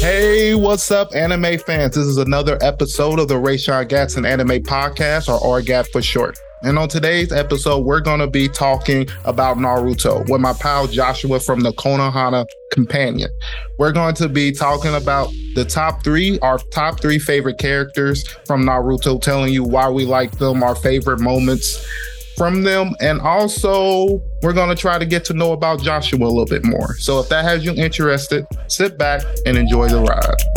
Hey, what's up, anime fans? This is another episode of the Raysean Gadson Anime Podcast, or R-GAP for short. And on today's episode, we're going to be talking about Naruto with my pal Joshua from the Konoha Companion. We're going to be talking about the top three, our top three favorite characters from Naruto, telling you why we like them, our favorite moments from them. And also, we're going to try to get to know about Joshua a little bit more. So if that has you interested, sit back and enjoy the ride.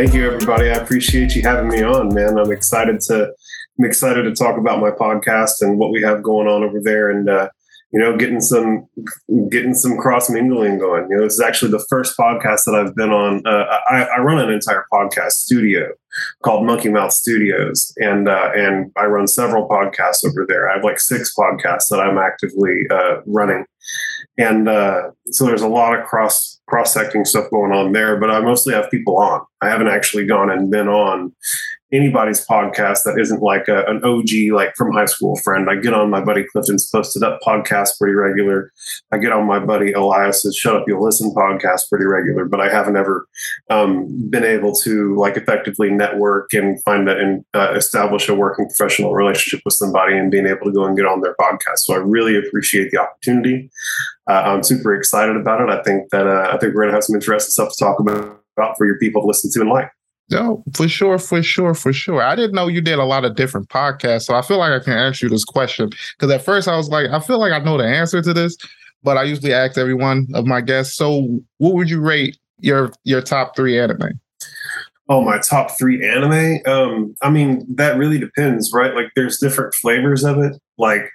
Thank you, everybody. I appreciate you having me on, man. I'm excited to I'm excited to talk about my podcast and what we have going on over there, and uh, you know, getting some getting some cross mingling going. You know, this is actually the first podcast that I've been on. Uh, I, I, run an entire podcast studio called Monkey Mouth Studios, and uh, and I run several podcasts over there. I have like six podcasts that I'm actively uh, running, and uh, so there's a lot of cross cross secting stuff going on there. But I mostly have people on. I haven't actually gone and been on anybody's podcast that isn't like a, an OG, like from high school friend. I get on my buddy Clifton's posted up podcast pretty regular. I get on my buddy Elias's Shut Up You'll Listen podcast pretty regular, but I haven't ever um, been able to like effectively network and find that and uh, establish a working professional relationship with somebody and being able to go and get on their podcast. So I really appreciate the opportunity. Uh, I'm super excited about it. I think that uh, I think we're gonna have some interesting stuff to talk about for your people to listen to and like. No, for sure, for sure, for sure. I didn't know you did a lot of different podcasts, so I feel like I can ask you this question because at first I was like, I feel like I know the answer to this, but I usually ask every one of my guests. So, what would you rate your your top three anime? Oh, my top three anime. Um, I mean, that really depends, right? Like, there's different flavors of it. Like,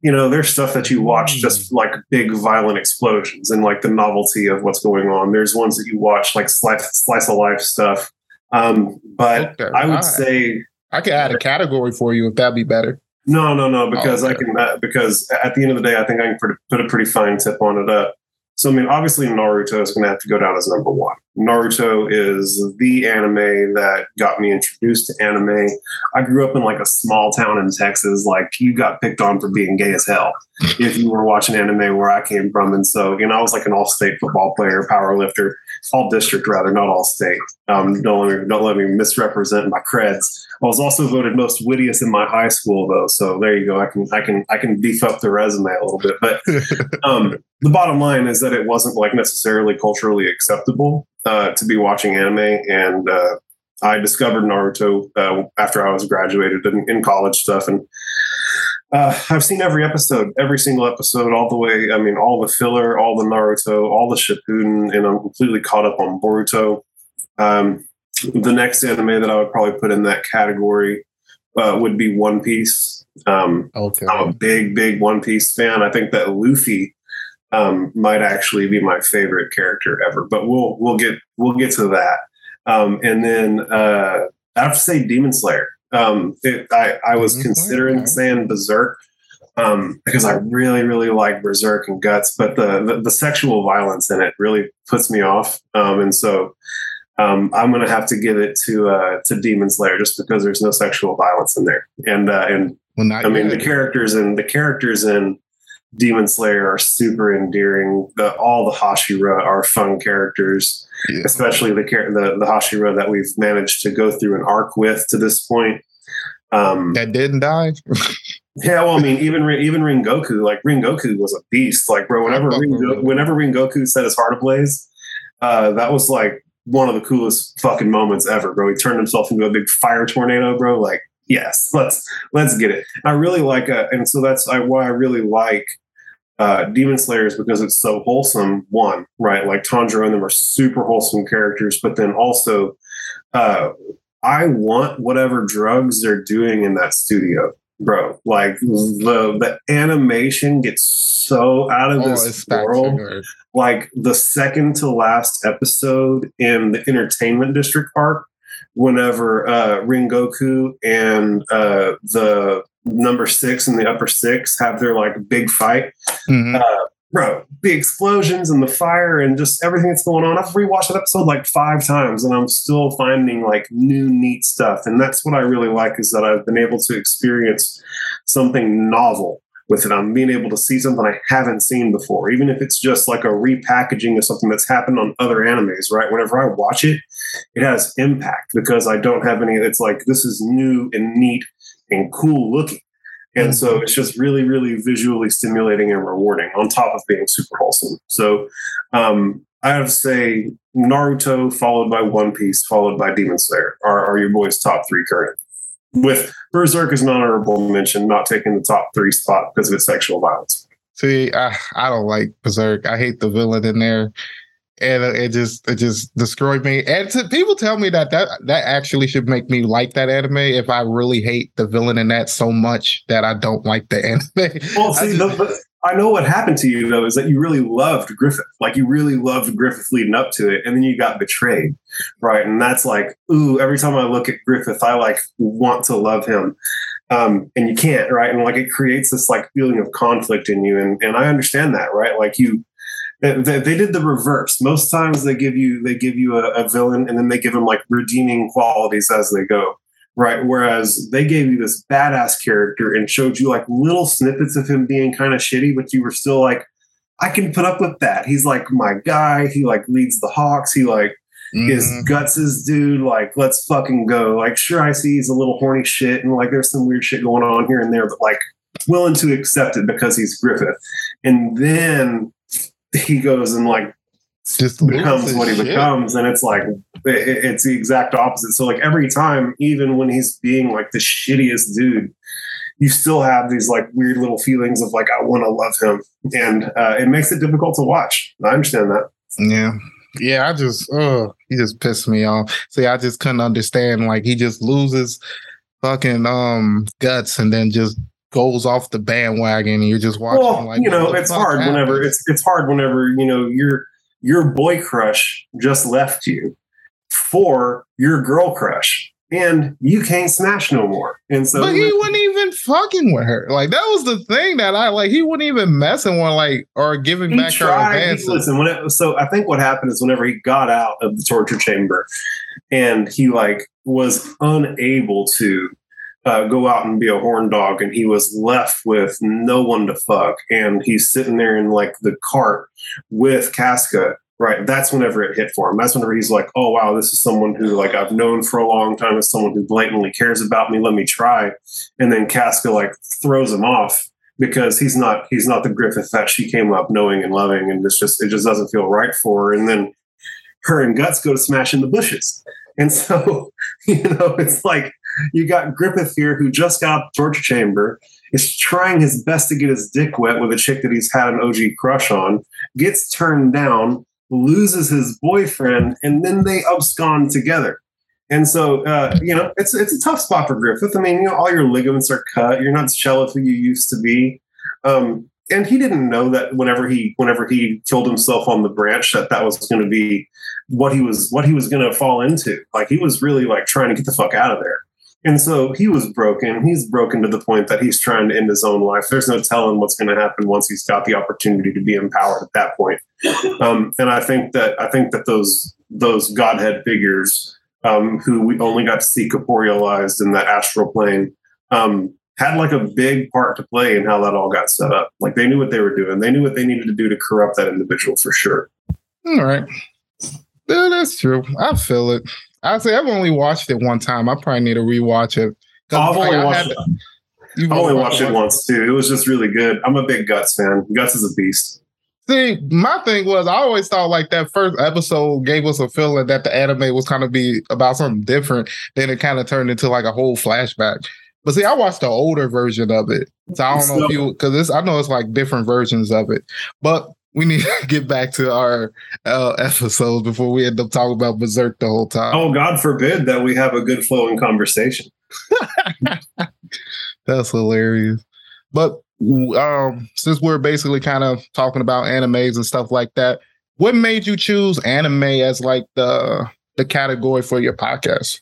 you know, there's stuff that you watch just like big violent explosions and like the novelty of what's going on. There's ones that you watch like slice slice of life stuff um, but okay, I would right. say I could add a category for you if that'd be better. No, no, no, because oh, okay. I can uh, because at the end of the day, I think I can put, put a pretty fine tip on it up. So I mean, obviously Naruto is going to have to go down as number one. Naruto is the anime that got me introduced to anime. I grew up in like a small town in Texas. Like you got picked on for being gay as hell if you were watching anime where I came from. And so, you know, I was like an all-state football player, power lifter, all district rather, not all state. Um, don't let me don't let me misrepresent my creds. I was also voted most wittiest in my high school though. So there you go. I can I can I can beef up the resume a little bit. But um, the bottom line is that it wasn't like necessarily culturally acceptable uh, to be watching anime, and uh, I discovered Naruto uh, after I was graduated in, in college stuff, and uh, I've seen every episode, every single episode, all the way. I mean, all the filler, all the Naruto, all the Shippuden, and I'm completely caught up on Boruto. Um, the next anime that I would probably put in that category uh, would be One Piece. Um, okay. I'm a big, big One Piece fan. I think that Luffy um, might actually be my favorite character ever. But we'll we'll get we'll get to that. Um, and then uh, I have to say Demon Slayer. Um, it, I I was mm-hmm. considering saying Berserk um, because I really really like Berserk and Guts, but the, the, the sexual violence in it really puts me off. Um, and so um, I'm going to have to give it to uh, to Demon Slayer just because there's no sexual violence in there. And uh, and well, I mean the characters and the characters in Demon Slayer are super endearing. The, all the Hashira are fun characters, yeah. especially the, the the Hashira that we've managed to go through an arc with to this point. Um, that didn't die. yeah, well, I mean, even even Rengoku, like Rengoku was a beast. Like, bro, whenever Ringo, whenever Rengoku set his heart ablaze, uh, that was like one of the coolest fucking moments ever, bro. He turned himself into a big fire tornado, bro. Like, yes, let's let's get it. I really like, uh, and so that's why I really like uh, Demon Slayer is because it's so wholesome. One, right? Like Tanjiro and them are super wholesome characters, but then also, uh, I want whatever drugs they're doing in that studio, bro. Like the the animation gets so out of oh, this world. Like the second to last episode in the entertainment district park, whenever uh, Rengoku and uh, the number six and the upper six have their like big fight. Mm-hmm. Uh, bro, the explosions and the fire and just everything that's going on. I've rewatched that episode like five times and I'm still finding like new neat stuff. And that's what I really like is that I've been able to experience something novel with it. I'm being able to see something I haven't seen before, even if it's just like a repackaging of something that's happened on other animes, right? Whenever I watch it, it has impact because I don't have any, it's like this is new and neat and cool looking. And so mm-hmm. it's just really, really visually stimulating and rewarding on top of being super wholesome. So um, I have to say Naruto, followed by One Piece, followed by Demon Slayer are, are your boys' top three current. With Berserk as an honorable mention, not taking the top three spot because of its sexual violence. See, I, I don't like Berserk. I hate the villain in there and it just it just destroyed me. And to, people tell me that that that actually should make me like that anime if I really hate the villain in that so much that I don't like the anime. Well, see, I, just, I know what happened to you though is that you really loved Griffith, like you really loved Griffith leading up to it, and then you got betrayed, right? And that's like, ooh, every time I look at Griffith, I like want to love him. Um, and you can't, right? And like it creates this like feeling of conflict in you, and and I understand that, right? Like you they, they, did the reverse. Most times they give you they give you a, a villain and then they give him like redeeming qualities as they go right? Whereas they gave you this badass character and showed you like little snippets of him being kind of shitty, but you were still like, I can put up with that. He's like my guy. He like leads the Hawks. He like mm-hmm. is guts dude. Like, let's fucking go. Like, sure, I see he's a little horny shit and like there's some weird shit going on here and there, but like willing to accept it because he's Griffith. And then he goes and like just becomes what he shit. becomes and it's like it, it's the exact opposite. So like every time even when he's being like the shittiest dude you still have these like weird little feelings of like i want to love him and uh, it makes it difficult to watch. I understand that. Yeah. Yeah i just oh he just pissed me off. See i just couldn't understand like he just loses fucking um guts and then just goes off the bandwagon and you're just watching well, like you know it's hard happens? whenever it's it's hard whenever you know your your boy crush just left you for your girl crush and you can't smash no more. And so, but he wasn't even fucking with her. Like that was the thing that I like. He wasn't even messing with like or giving back tried, her advances. Listen, when it, so I think what happened is whenever he got out of the torture chamber, and he like was unable to uh, go out and be a horn dog, and he was left with no one to fuck, and he's sitting there in like the cart with Casca. Right, that's whenever it hit for him. That's whenever he's like, "Oh wow, this is someone who like I've known for a long time. Is someone who blatantly cares about me. Let me try." And then Casca like throws him off because he's not he's not the Griffith that she came up knowing and loving, and it's just it just doesn't feel right for her. And then her and Guts go to smash in the bushes. And so, you know, it's like you got Griffith here who just got the torture chamber, is trying his best to get his dick wet with a chick that he's had an OG crush on, gets turned down, loses his boyfriend, and then they abscond together. And so, uh, you know, it's it's a tough spot for Griffith. I mean, you know, all your ligaments are cut. You're not Shella who you used to be. Um, and he didn't know that whenever he whenever he killed himself on the branch that that was going to be what he was what he was going to fall into. Like he was really like trying to get the fuck out of there. And so he was broken. He's broken to the point that he's trying to end his own life. There's no telling what's going to happen once he's got the opportunity to be empowered at that point. Um, and I think that I think that those those godhead figures um, who we only got to see corporealized in that astral plane um, had like a big part to play in how that all got set up. Like they knew what they were doing. They knew what they needed to do to corrupt that individual for sure. All right. Yeah, that's true. I feel it. I say I've only watched it one time. I probably need to rewatch it. I've only watched it. You've only watched it once too. It was just really good. I'm a big Guts fan. Guts is a beast. See, my thing was I always thought like that first episode gave us a feeling that the anime was kind of be about something different. Then it kind of turned into like a whole flashback. But see, I watched the older version of it, so I don't know if you because I know it's like different versions of it. But we need to get back to our uh, episodes before we end up talking about Berserk the whole time. Oh, God forbid that we have a good flowing conversation. That's hilarious. But um, since we're basically kind of talking about animes and stuff like that, what made you choose anime as like the the category for your podcast?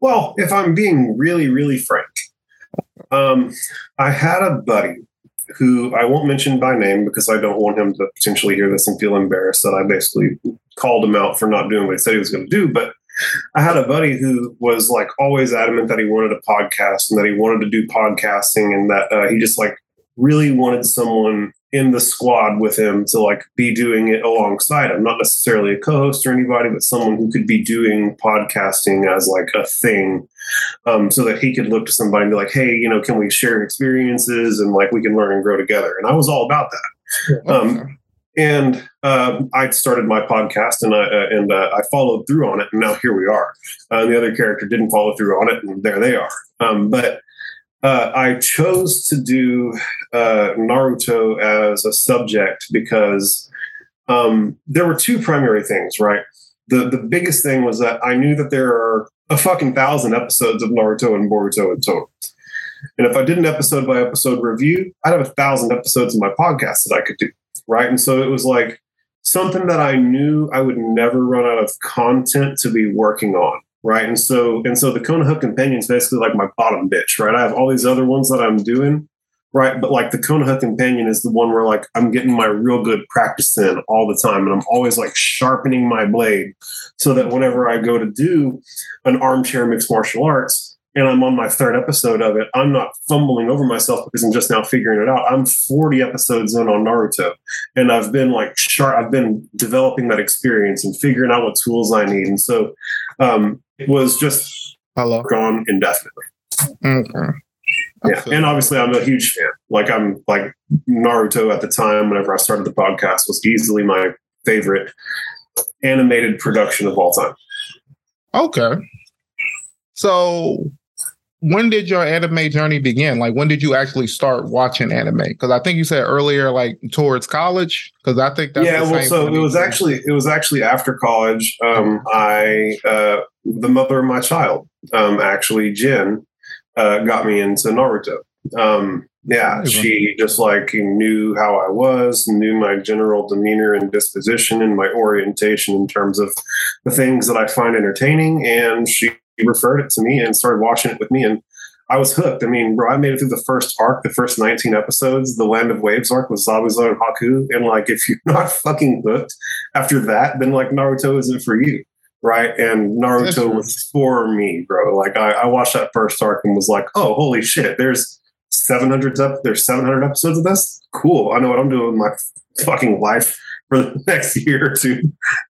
Well, if I'm being really, really frank, um, I had a buddy who I won't mention by name because I don't want him to potentially hear this and feel embarrassed that I basically called him out for not doing what he said he was going to do. But I had a buddy who was like always adamant that he wanted a podcast and that he wanted to do podcasting and that uh, he just like really wanted someone in the squad with him to like be doing it alongside him. Not necessarily a co-host or anybody but someone who could be doing podcasting as like a thing. Um, so that he could look to somebody and be like hey you know can we share experiences and like we can learn and grow together? And i was all about that. Um, and uh, I started my podcast, and I uh, and uh, I followed through on it, and now here we are. Uh, the other character didn't follow through on it, and there they are. Um, but uh, I chose to do uh, Naruto as a subject because um, there were two primary things, right? The the biggest thing was that I knew that there are a fucking thousand episodes of Naruto and Boruto in total. And if I did an episode by episode review, I'd have a thousand episodes of my podcast that I could do, right? And so it was like something that I knew I would never run out of content to be working on right? And so and so the Konoha Companion is basically like my bottom bitch, right? I have all these other ones that I'm doing, right? But like the Konoha Companion is the one where like I'm getting my real good practice in all the time, and I'm always like sharpening my blade so that whenever I go to do an armchair mixed martial arts. And I'm on my third episode of it. I'm not fumbling over myself because I'm just now figuring it out. I'm 40 episodes in on Naruto, and I've been like sharp. I've been developing that experience and figuring out what tools I need. And so, um, was just Hello. gone indefinitely. Okay. Yeah, and obviously I'm a huge fan. Like I'm like Naruto at the time. Whenever I started the podcast, was easily my favorite animated production of all time. Okay. So when did your anime journey begin? Like when did you actually start watching anime? Because I think you said earlier, like towards college. Because I think that's yeah. well, so it was actually it was actually after college. Um, I uh, the mother of my child, um, actually Jen, uh, got me into Naruto. Um, yeah, she just like knew how I was, knew my general demeanor and disposition and my orientation in terms of the things that I find entertaining, and she referred it to me and started watching it with me and I was hooked. I mean, bro, I made it through the first arc, the first 19 episodes. The Land of Waves arc was Zabuza and Haku. And like, if you're not fucking hooked after that, then like Naruto isn't for you. Right. And Naruto was for me, bro. Like, I, I, watched that first arc and was like, oh, holy shit, there's 700 up, there's 700 episodes of this. Cool. I know what I'm doing with my fucking life for the next year or two,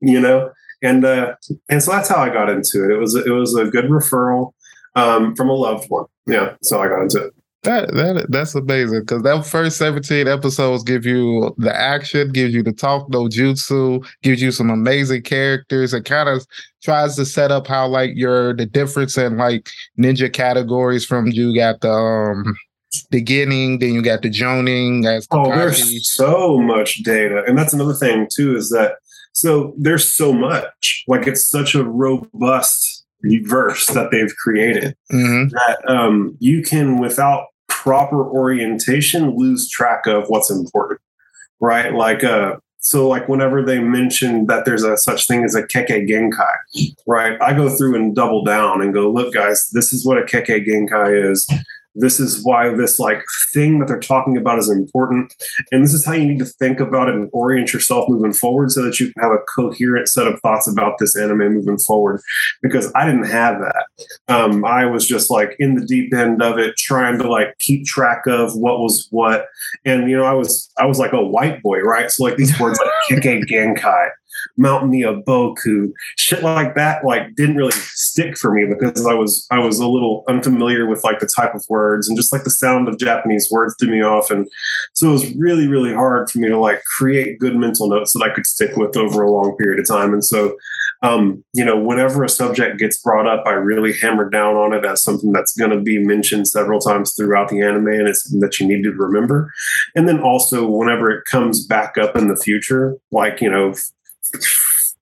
you know? and uh, and so that's how I got into it. It was it was a good referral um, from a loved one. Yeah, so I got into it. That that that's amazing because that first seventeen episodes give you the action, gives you the talk no jutsu, gives you some amazing characters, and kind of tries to set up how like your the difference in like ninja categories from you got the um beginning, then you got the jonin as oh, there's so much data, and that's another thing too is that so there's so much. Like it's such a robust verse that they've created mm-hmm. that um, you can, without proper orientation, lose track of what's important. Right? Like uh so like whenever they mention that there's a such thing as a Kekkei Genkai, right? I go through and double down and go, look, guys, this is what a Kekkei Genkai is this is why this like thing that they're talking about is important. And this is how you need to think about it and orient yourself moving forward so that you can have a coherent set of thoughts about this anime moving forward. Because i didn't have that. Um, i was just like in the deep end of it trying to like keep track of what was what. And you know i was i was like a white boy right? So like these words like kekkei genkai Mount Myoboku, shit like that, like didn't really stick for me because I was I was a little unfamiliar with like the type of words and just like the sound of Japanese words threw me off, and so it was really really hard for me to like create good mental notes that I could stick with over a long period of time. And so, um, you know, whenever a subject gets brought up, I really hammer down on it as something that's going to be mentioned several times throughout the anime, and it's something that you need to remember. And then also, whenever it comes back up in the future, like you know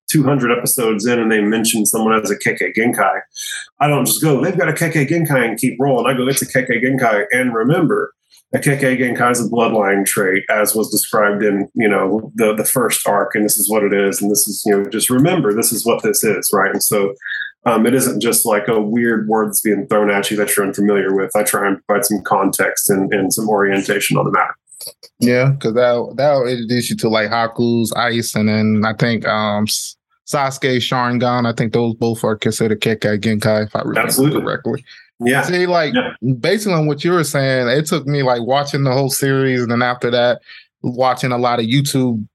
200 episodes in and they mention someone as a Kekkei Genkai, I don't just go, they've got a Kekkei Genkai and keep rolling. I go, it's a Kekkei Genkai. And remember, a Kekkei Genkai is a bloodline trait, as was described in, you know, the, the first arc. And this is what it is. And this is, you know, just remember, this is what this is, right? And so um, it isn't just like a weird word that's being thrown at you that you're unfamiliar with. I try and provide some context and, and some orientation on the matter. Yeah, because that that'll introduce you to like Haku's Ice, and then I think um Sasuke Sharingan. I think those both are considered Kekkei Genkai, if I remember Absolutely. correctly. Yeah. See, like yeah. based on what you were saying, it took me like watching the whole series, and then after that, watching a lot of YouTube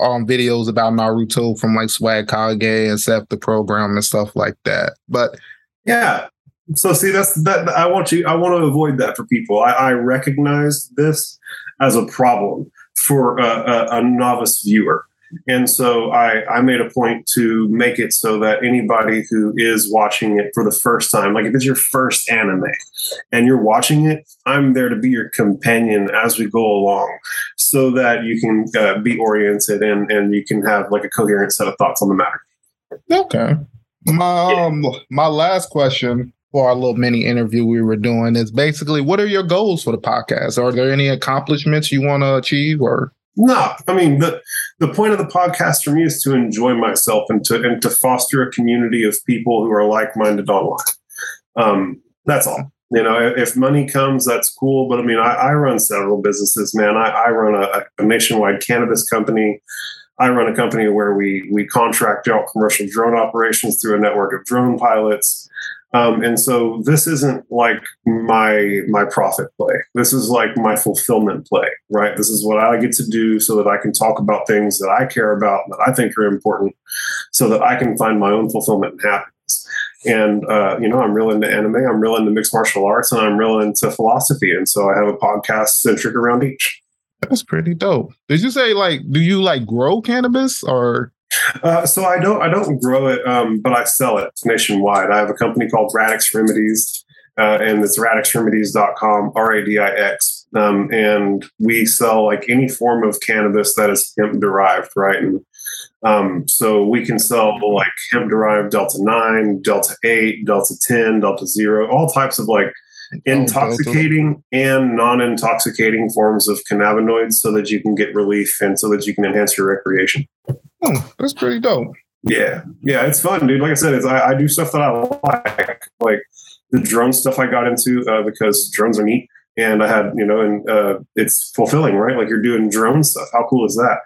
um videos about Naruto from like Swag Kage and Seth the program and stuff like that. But yeah. So see, that's that. I want you. I want to avoid that for people. I, I recognize this as a problem for a, a, a novice viewer. And so I, I made a point to make it so that anybody who is watching it for the first time, like if it's your first anime and you're watching it, I'm there to be your companion as we go along so that you can uh, be oriented and, and you can have like a coherent set of thoughts on the matter. Okay. My, um, my last question for our little mini interview we were doing is basically what are your goals for the podcast? Are there any accomplishments you want to achieve or? No, I mean the the point of the podcast for me is to enjoy myself and to and to foster a community of people who are like minded online. Um, that's all. You know, if money comes, that's cool. But I mean, I, I run several businesses, man. I, I run a, a, nationwide cannabis company. I run a company where we we contract out commercial drone operations through a network of drone pilots. Um, and so this isn't like my my profit play. This is like my fulfillment play, right? This is what I get to do so that I can talk about things that I care about that I think are important, so that I can find my own fulfillment and happiness. And uh, you know, I'm real into anime, I'm real into mixed martial arts, and I'm real into philosophy. And so I have a podcast centric around each. That's pretty dope. Did you say like, do you like grow cannabis or uh, so I don't I don't grow it, um, but I sell it nationwide. I have a company called Radix Remedies, uh, and it's radixremedies.com, R A D I X, um, and we sell like any form of cannabis that is hemp derived, right? And um, so we can sell like hemp derived Delta nine, Delta eight, Delta ten, Delta zero, all types of like intoxicating and non-intoxicating forms of cannabinoids so that you can get relief and so that you can enhance your recreation. Oh, that's pretty dope. Yeah, yeah, it's fun, dude. Like I said, it's I, I do stuff that I like, like the drone stuff. I got into uh, because drones are neat, and I had you know, and uh, it's fulfilling, right? Like you're doing drone stuff. How cool is that?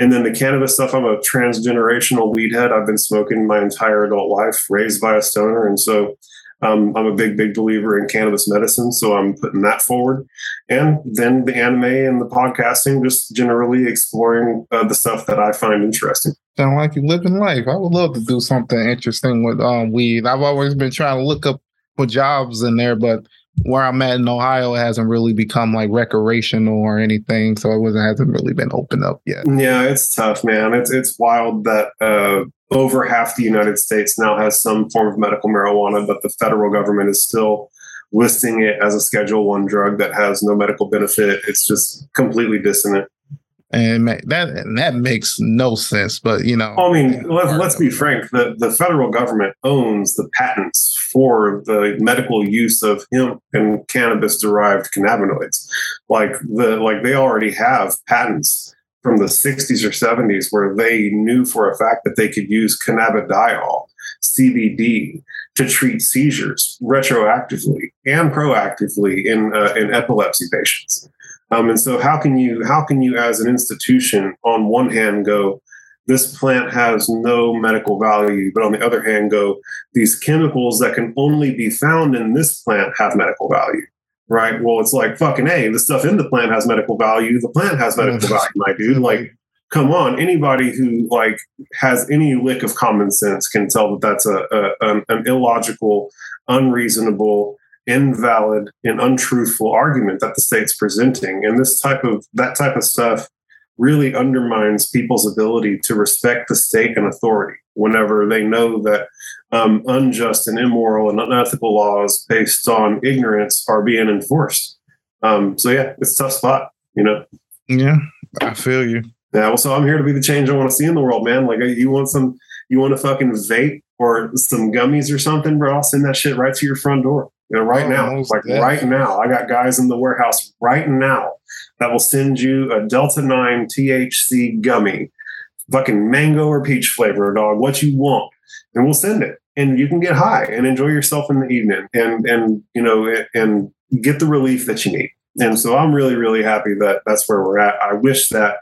And then the cannabis stuff. I'm a transgenerational weed head. I've been smoking my entire adult life, raised by a stoner, and so um, I'm a big, big believer in cannabis medicine, so I'm putting that forward. And then the anime and the podcasting, just generally exploring uh, the stuff that I find interesting. Sound like you're living life. I would love to do something interesting with um, weed. I've always been trying to look up for jobs in there, but where I'm at in Ohio it hasn't really become like recreational or anything, so it wasn't hasn't really been opened up yet. Yeah, it's tough, man. It's it's wild that uh, over half the United States now has some form of medical marijuana, but the federal government is still listing it as a Schedule One drug that has no medical benefit. It's just completely dissonant. And that that makes no sense. But you know, I mean, let's, let's be frank. The the federal government owns the patents for the medical use of hemp and cannabis derived cannabinoids. Like the like they already have patents from the 60s or 70s where they knew for a fact that they could use cannabidiol, CBD, to treat seizures retroactively and proactively in uh, in epilepsy patients. Um, and so, how can you how can you as an institution, on one hand, go this plant has no medical value, but on the other hand, go these chemicals that can only be found in this plant have medical value right? Well, it's like fucking hey, the stuff in the plant has medical value. The plant has medical value, my dude. Like, come on, anybody who like has any lick of common sense can tell that that's a, a an, an illogical, unreasonable, invalid, and untruthful argument that the state's presenting. And this type of that type of stuff really undermines people's ability to respect the state and authority whenever they know that um, unjust and immoral and unethical laws based on ignorance are being enforced. Um, so yeah, it's a tough spot, you know. Yeah, I feel you. Yeah, well, so I'm here to be the change I want to see in the world, man. Like, you want some, you want to fucking vape or some gummies or something, bro? I'll send that shit right to your front door. You know, right oh, now, like definitely. right now, I got guys in the warehouse right now that will send you a Delta 9 THC gummy, fucking mango or peach flavor, dog, what you want. And we'll send it. And you can get high and enjoy yourself in the evening and, and, you know, and get the relief that you need. And so I'm really, really happy that that's where we're at. I wish that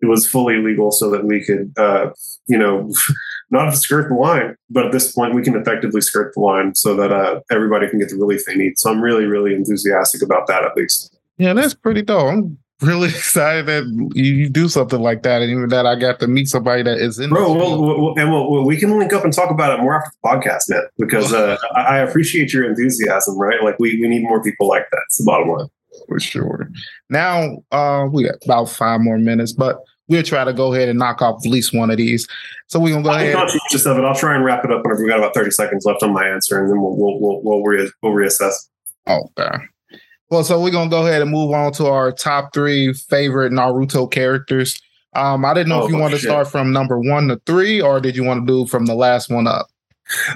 it was fully legal so that we could, uh, you know, not skirt the line, but at this point we can effectively skirt the line so that uh, everybody can get the relief they need. So I'm really, really enthusiastic about that at least. Yeah, that's pretty dope. I'm really excited that you do something like that, and even that I got to meet somebody that is in. Bro, well, well, and we'll, we can link up and talk about it more after the podcast, man. Because uh, I appreciate your enthusiasm, right? Like we we need more people like that. It's the bottom line. For sure. Now uh, we got about five more minutes, but we'll try to go ahead and knock off at least one of these. So we're gonna go I'll ahead. Just of it. I'll try and wrap it up whenever we got about thirty seconds left on my answer, and then we'll we'll we'll we'll, re- we'll reassess. Oh okay. Well, so we're gonna go ahead and move on to our top three favorite Naruto characters. Um, I didn't know Oh, if you want to start from number one to three, or did you want to do from the last one up?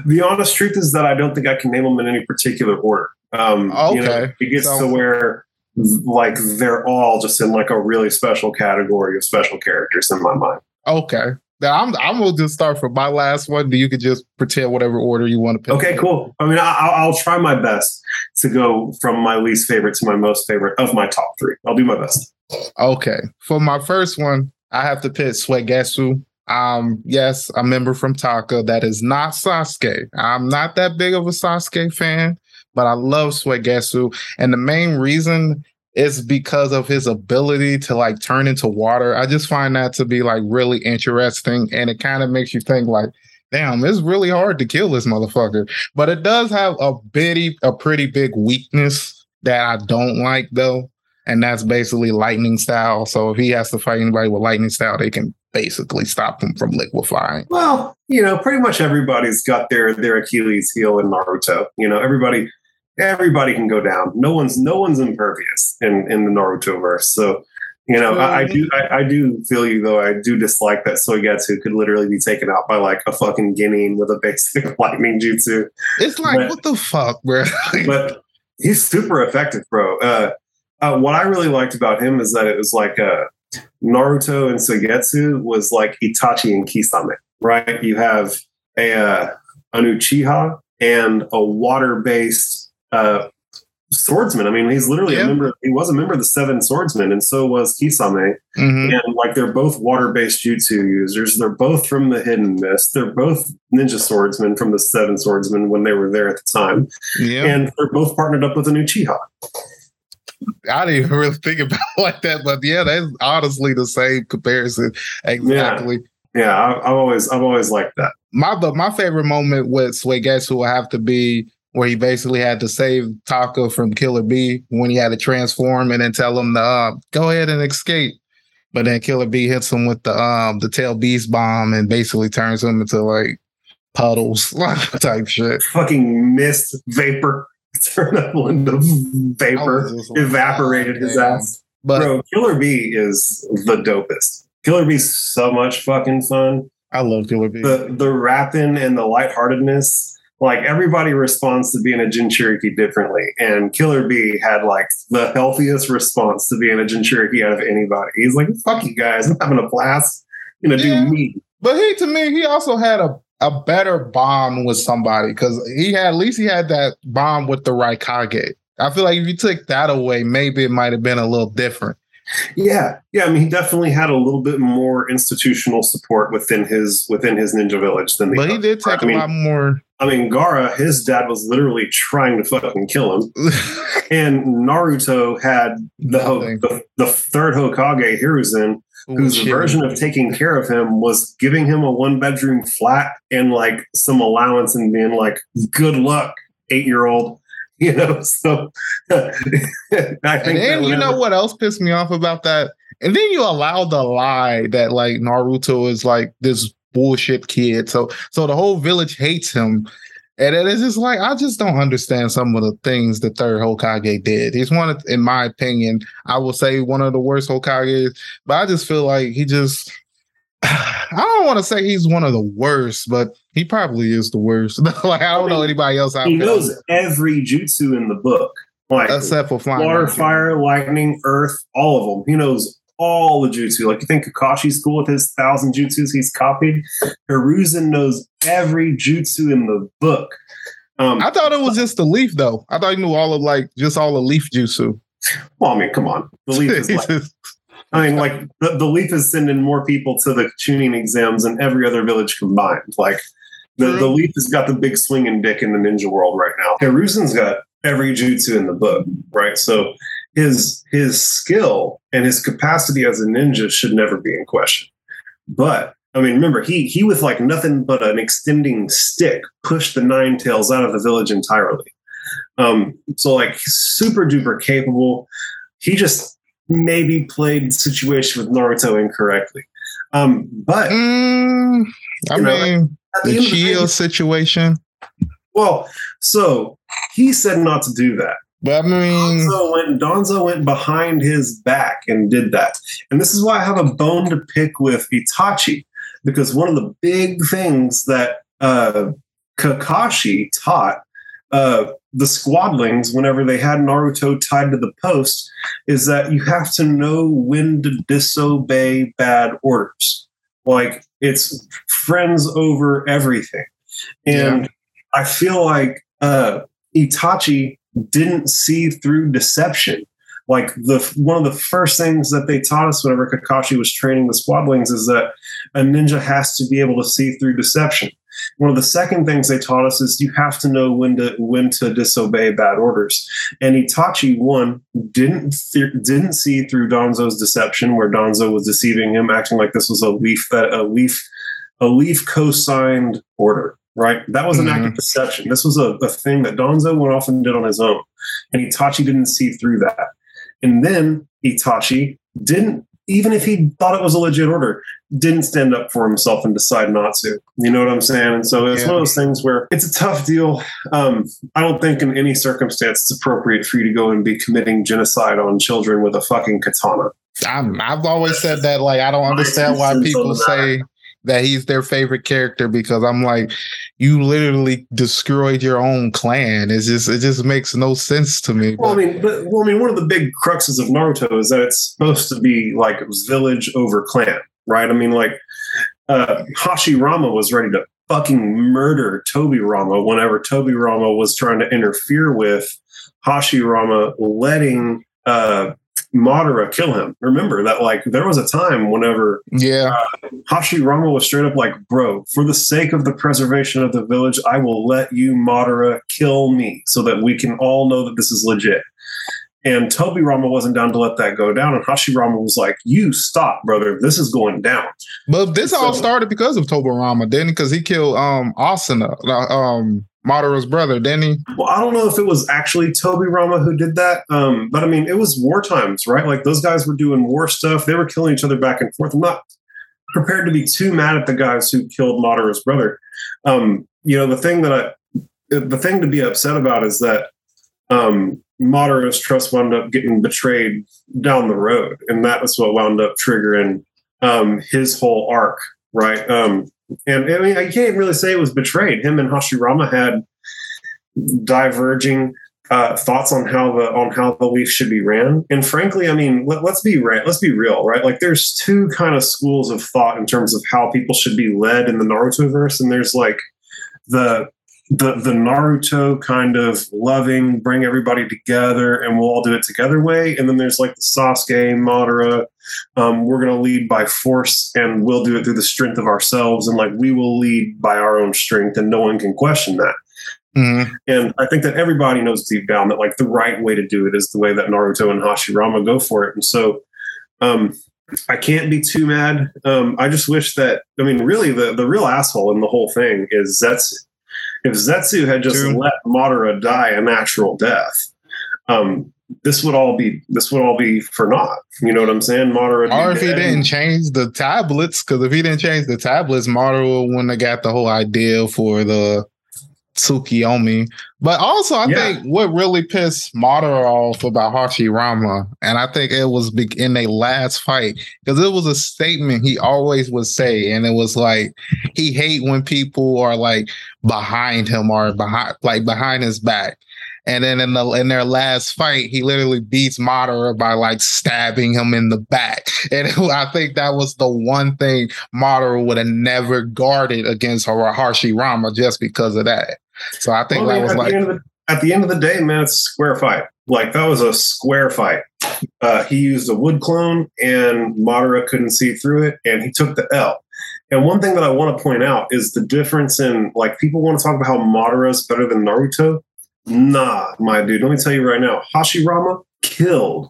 The honest truth is that I don't think I can name them in any particular order. Um, you know, Okay. it gets So- to where like they're all just in like a really special category of special characters in my mind. Okay. Now I'm I'm gonna just start from my last one. You could just pretend whatever order you want to pick. Okay, cool. I mean, I, I'll, I'll try my best to go from my least favorite to my most favorite of my top three. I'll do my best. Okay. For my first one, I have to pick Suigetsu. Um, yes, a member from Taka that is not Sasuke. I'm not that big of a Sasuke fan, but I love Suigetsu. And the main reason is because of his ability to like turn into water. I just find that to be like really interesting. And it kind of makes you think like, damn, it's really hard to kill this motherfucker. But it does have a bitty, a pretty big weakness that I don't like though and that's basically lightning style. So if he has to fight anybody with lightning style, they can basically stop him from liquefying. Well, you know, pretty much everybody's got their their Achilles heel in Naruto. You know, everybody everybody can go down. No one's no one's impervious in in the Naruto verse. So, you know, I, I do I, I do feel you though. I do dislike that Suigetsu could literally be taken out by like a fucking genin with a basic lightning jutsu. It's like, But- what the fuck, bro? But he's super effective, bro. Uh, uh, what I really liked about him is that it was like uh, Naruto and Suigetsu was like Itachi and Kisame, right? You have a uh, an Uchiha and a water based uh, swordsman. I mean, he's literally Yeah. a member. He was a member of the Seven Swordsmen, and so was Kisame. Mhm. And like they're both water based jutsu users. They're both from the Hidden Mist. They're both ninja swordsmen from the Seven Swordsmen when they were there at the time Yeah, and they're both partnered up with an Uchiha. I didn't even really think about it like that, but yeah, that's honestly the same comparison. Exactly. Yeah, I, I've always I've always liked that. My but my favorite moment with Suigetsu will have to be where he basically had to save Taka from Killer B when he had to transform and then tell him to uh, go ahead and escape. But then Killer B hits him with the um the tail beast bomb and basically turns him into like puddles type shit. Fucking mist vapor turned up into vapor, evaporated his damn. ass. But Bro, Killer B is the dopest. Killer B's so much fucking fun. I love Killer B. The the rapping and the lightheartedness. Like everybody responds to being a Jinchuriki differently, and Killer B had like the healthiest response to being a Jinchuriki out of anybody. He's like, "Fuck you guys, I'm having a blast. You know, Yeah. do me." But he, to me, he also had a, a better bond with somebody because he had at least he had that bond with the Raikage. I feel like if you took that away, maybe it might have been a little different. Yeah, yeah. I mean, he definitely had a little bit more institutional support within his within his ninja village than the. But he did take I a mean, lot more. I mean, Gaara, his dad was literally trying to fucking kill him, and Naruto had the Ho- the, the third Hokage, Hiruzen, whose Shit. version of taking care of him was giving him a one bedroom flat and like some allowance and being like, "Good luck, eight year old." You know, so I think And then you know what else pissed me off about that? And then you allowed the lie that like Naruto is like this bullshit kid. So so the whole village hates him. And it is just like I just don't understand some of the things the third Hokage did. He's one of, in my opinion, I will say one of the worst Hokages, but I just feel like he just I don't want to say he's one of the worst, but he probably is the worst. like I don't know anybody else out there. he there knows every jutsu in the book, like except for flying. water, fire, lightning, earth, all of them. He knows all the jutsu. Like you think Kakashi's cool with his thousand jutsus he's copied. Hiruzen knows every jutsu in the book. Um, I thought it was just the leaf though. I thought he knew all of like just all the leaf jutsu. Well, I mean, come on. The leaf is like, I mean, like the, the leaf is sending more people to the chunin exams than every other village combined. Like the, the leaf has got the big swinging dick in the ninja world right now. Hiruzen's got every jutsu in the book, right? So his his skill and his capacity as a ninja should never be in question. But I mean, remember he he with like nothing but an extending stick pushed the nine tails out of the village entirely. Um, so like super duper capable. He just maybe played the situation with Naruto incorrectly. Um, but Mm, I You know, mean, the the end of the day, Uchiha situation. well, so he said not to do that. But I mean, Danzo went Danzo went behind his back and did that. And this is why I have a bone to pick with Itachi, because one of the big things that uh, Kakashi taught uh, the squadlings whenever they had Naruto tied to the post is that you have to know when to disobey bad orders. Like it's friends over everything. And I feel like uh, Itachi didn't see through deception. Like the one of the first things that they taught us whenever Kakashi was training the squadlings is that a ninja has to be able to see through deception. One of the second things they taught us is you have to know when to when to disobey bad orders. And Itachi one didn't th- didn't see through Danzo's deception, where Danzo was deceiving him, acting like this was a leaf that a leaf a leaf co-signed order. Right, that was an act Mhm. of deception. This was a, a thing that Danzo went off and did on his own, and Itachi didn't see through that. And then Itachi didn't, even if he thought it was a legit order, didn't stand up for himself and decide not to. You know what I'm saying? And so it's Yeah. one of those things where it's a tough deal. Um, I don't think in any circumstance it's appropriate for you to go and be committing genocide on children with a fucking katana. I'm, I've always said that. Like, I don't understand why people say that he's their favorite character because I'm like, you literally destroyed your own clan. It's just, it just makes no sense to me. Well, I mean, but, well, I mean, one of the big cruxes of Naruto is that it's supposed to be like village over clan, right? I mean, like uh, Hashirama was ready to fucking murder Tobirama whenever Tobirama was trying to interfere with Hashirama letting uh, Madara kill him. Remember that, like, there was a time whenever yeah, Hashirama was straight up like, bro, for the sake of the preservation of the village, I will let you, Madara, kill me so that we can all know that this is legit. And Tobirama wasn't down to let that go down. And Hashirama was like, you stop, brother. This is going down. but this all started because of Tobirama, didn't? Because he killed um Izuna, uh, um Madara's brother, didn't he? Well, I don't know if it was actually Tobirama who did that. Um, but I mean, it was war times, right? Like those guys were doing war stuff. They were killing each other back and forth. I'm not prepared to be too mad at the guys who killed Madara's brother. Um, you know, the thing that I, the thing to be upset about is that um, trust wound up getting betrayed down the road, and that was what wound up triggering um, his whole arc, right? Um, and I mean, I can't really say it was betrayed. Him and Hashirama had diverging uh, thoughts on how the on how the leaf should be ran. And frankly, I mean, let, let's be right, let's be real, right? Like, there's two kind of schools of thought in terms of how people should be led in the Naruto verse, and there's like the the the Naruto kind of loving, bring everybody together, and we'll all do it together way. And then there's like the Sasuke, Madara, um, we're going to lead by force, and we'll do it through the strength of ourselves, and like we will lead by our own strength, and no one can question that. Mhm. And I think that everybody knows deep down that like the right way to do it is the way that Naruto and Hashirama go for it. And so um I can't be too mad. Um I just wish that I mean really the the real asshole in the whole thing is Zetsu. If Zetsu had just True. let Madara die a natural death, um this would all be this would all be for naught. You know what I'm saying? Be Or if he didn't change the tablets, because if he didn't change the tablets, Madara wouldn't have got the whole idea for the Tsukiyomi. But also, I Yeah. think what really pissed Madara off about Hashirama, and I think it was in their last fight, because it was a statement he always would say, and it was like he hate when people are like behind him or behind, like behind his back. And then in the in their last fight, he literally beats Madara by like stabbing him in the back. And I think that was the one thing Madara would have never guarded against Har- Hashirama just because of that. So I think Well, that was at, like the end of the, at the end of the day, man, it's a square fight. Like that was a square fight. Uh, he used a wood clone, and Madara couldn't see through it, and he took the L. And one thing that I want to point out is the difference in like people want to talk about how Madara is better than Naruto. Nah, my dude. Let me tell you right now, Hashirama killed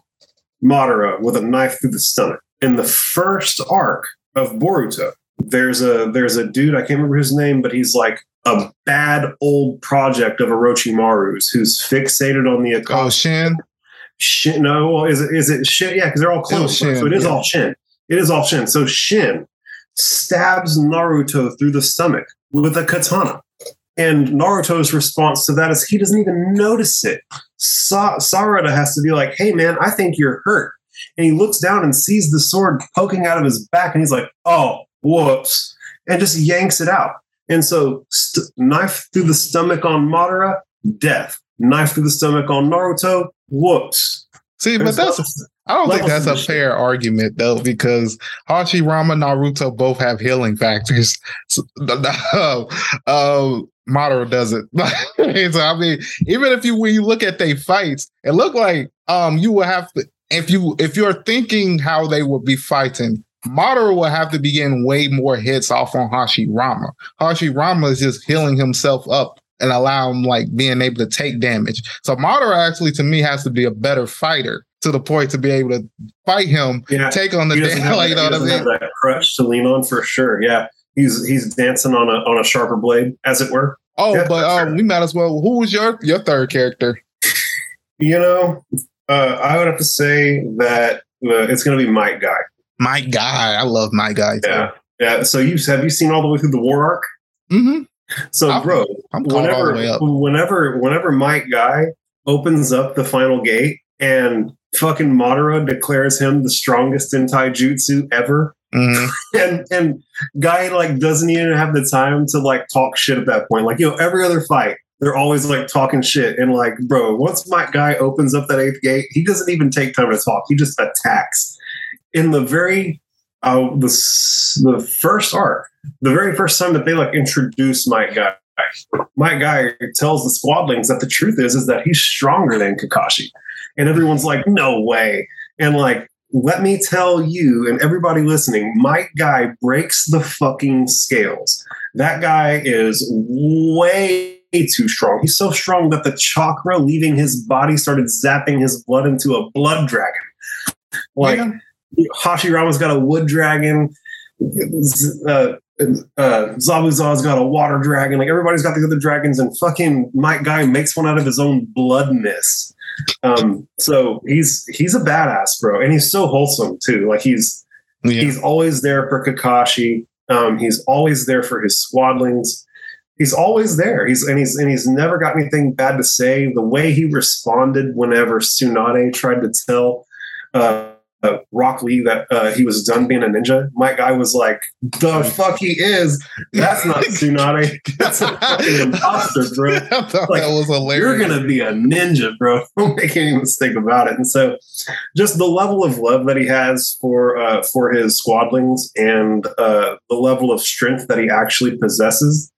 Madara with a knife through the stomach in the first arc of Boruto. There's a there's a dude I can't remember his name, but he's like a bad old project of Orochimaru's who's fixated on the oh, Akatsuki. Oh, Shin. Shin. No, is it is it Shin? Yeah, because they're all clones, Shin, so it is yeah. all Shin. It is all Shin. So Shin stabs Naruto through the stomach with a katana. And Naruto's response to that is he doesn't even notice it. Sa- Sarada has to be like, hey, man, I think you're hurt. And he looks down and sees the sword poking out of his back. And he's like, oh, whoops. And just yanks it out. And so, st- knife through the stomach on Madara, death. Knife through the stomach on Naruto, whoops. See, but that's I don't think that's a fair argument though, because Hashirama and Naruto both have healing factors. So, uh, uh, Madara does it. so I mean, even if you when you look at their fights, it looked like um you would have to if you if you're thinking how they would be fighting, Madara will have to be getting way more hits off on Hashirama. Hashirama is just healing himself up and allow him like being able to take damage. So Madara actually to me has to be a better fighter to the point to be able to fight him, yeah, take on the damage. Like, you know what I mean? That crutch to lean on for sure. Yeah, he's he's dancing on a on a sharper blade, as it were. Oh, yeah, but um, we might as well. Who was your your third character? You know, uh, I would have to say that uh, it's going to be Might Guy. Might Guy, I love Might Guy. Too. Yeah, yeah. So you have you seen all the way through the war arc? Mm-hmm. So, I'm, bro, I'm whenever whenever whenever Might Guy opens up the final gate and fucking Madara declares him the strongest in taijutsu ever. Mm-hmm. and and guy like doesn't even have the time to like talk shit at that point. Like, you know, every other fight, they're always like talking shit. And like, bro, once Might Guy opens up that eighth gate, he doesn't even take time to talk. He just attacks. In the very uh the the first arc, the very first time that they like introduce Might Guy, Might Guy tells the squadlings that the truth is is that he's stronger than Kakashi. And everyone's like, no way. And like, let me tell you and everybody listening, Might Guy breaks the fucking scales. That guy is way too strong. He's so strong that the chakra leaving his body started zapping his blood into a blood dragon. Like yeah. Hashirama's got a wood dragon. Uh, uh, Zabuza's got a water dragon. Like everybody's got the other dragons, and fucking Might Guy makes one out of his own blood mist. Um, so he's he's a badass, bro, and he's so wholesome too. Like he's yeah. he's always there for Kakashi. Um, he's always there for his squadlings. He's always there. He's and he's and he's never got anything bad to say. The way he responded whenever Tsunade tried to tell uh, uh, Rock Lee that uh, he was done being a ninja. Might Guy was like, "The fuck he is? That's not Tsunade. That's a fucking imposter, bro." like, that was hilarious. You're gonna be a ninja, bro. Don't make any mistake about it. And so, just the level of love that he has for uh, for his squadlings and uh, the level of strength that he actually possesses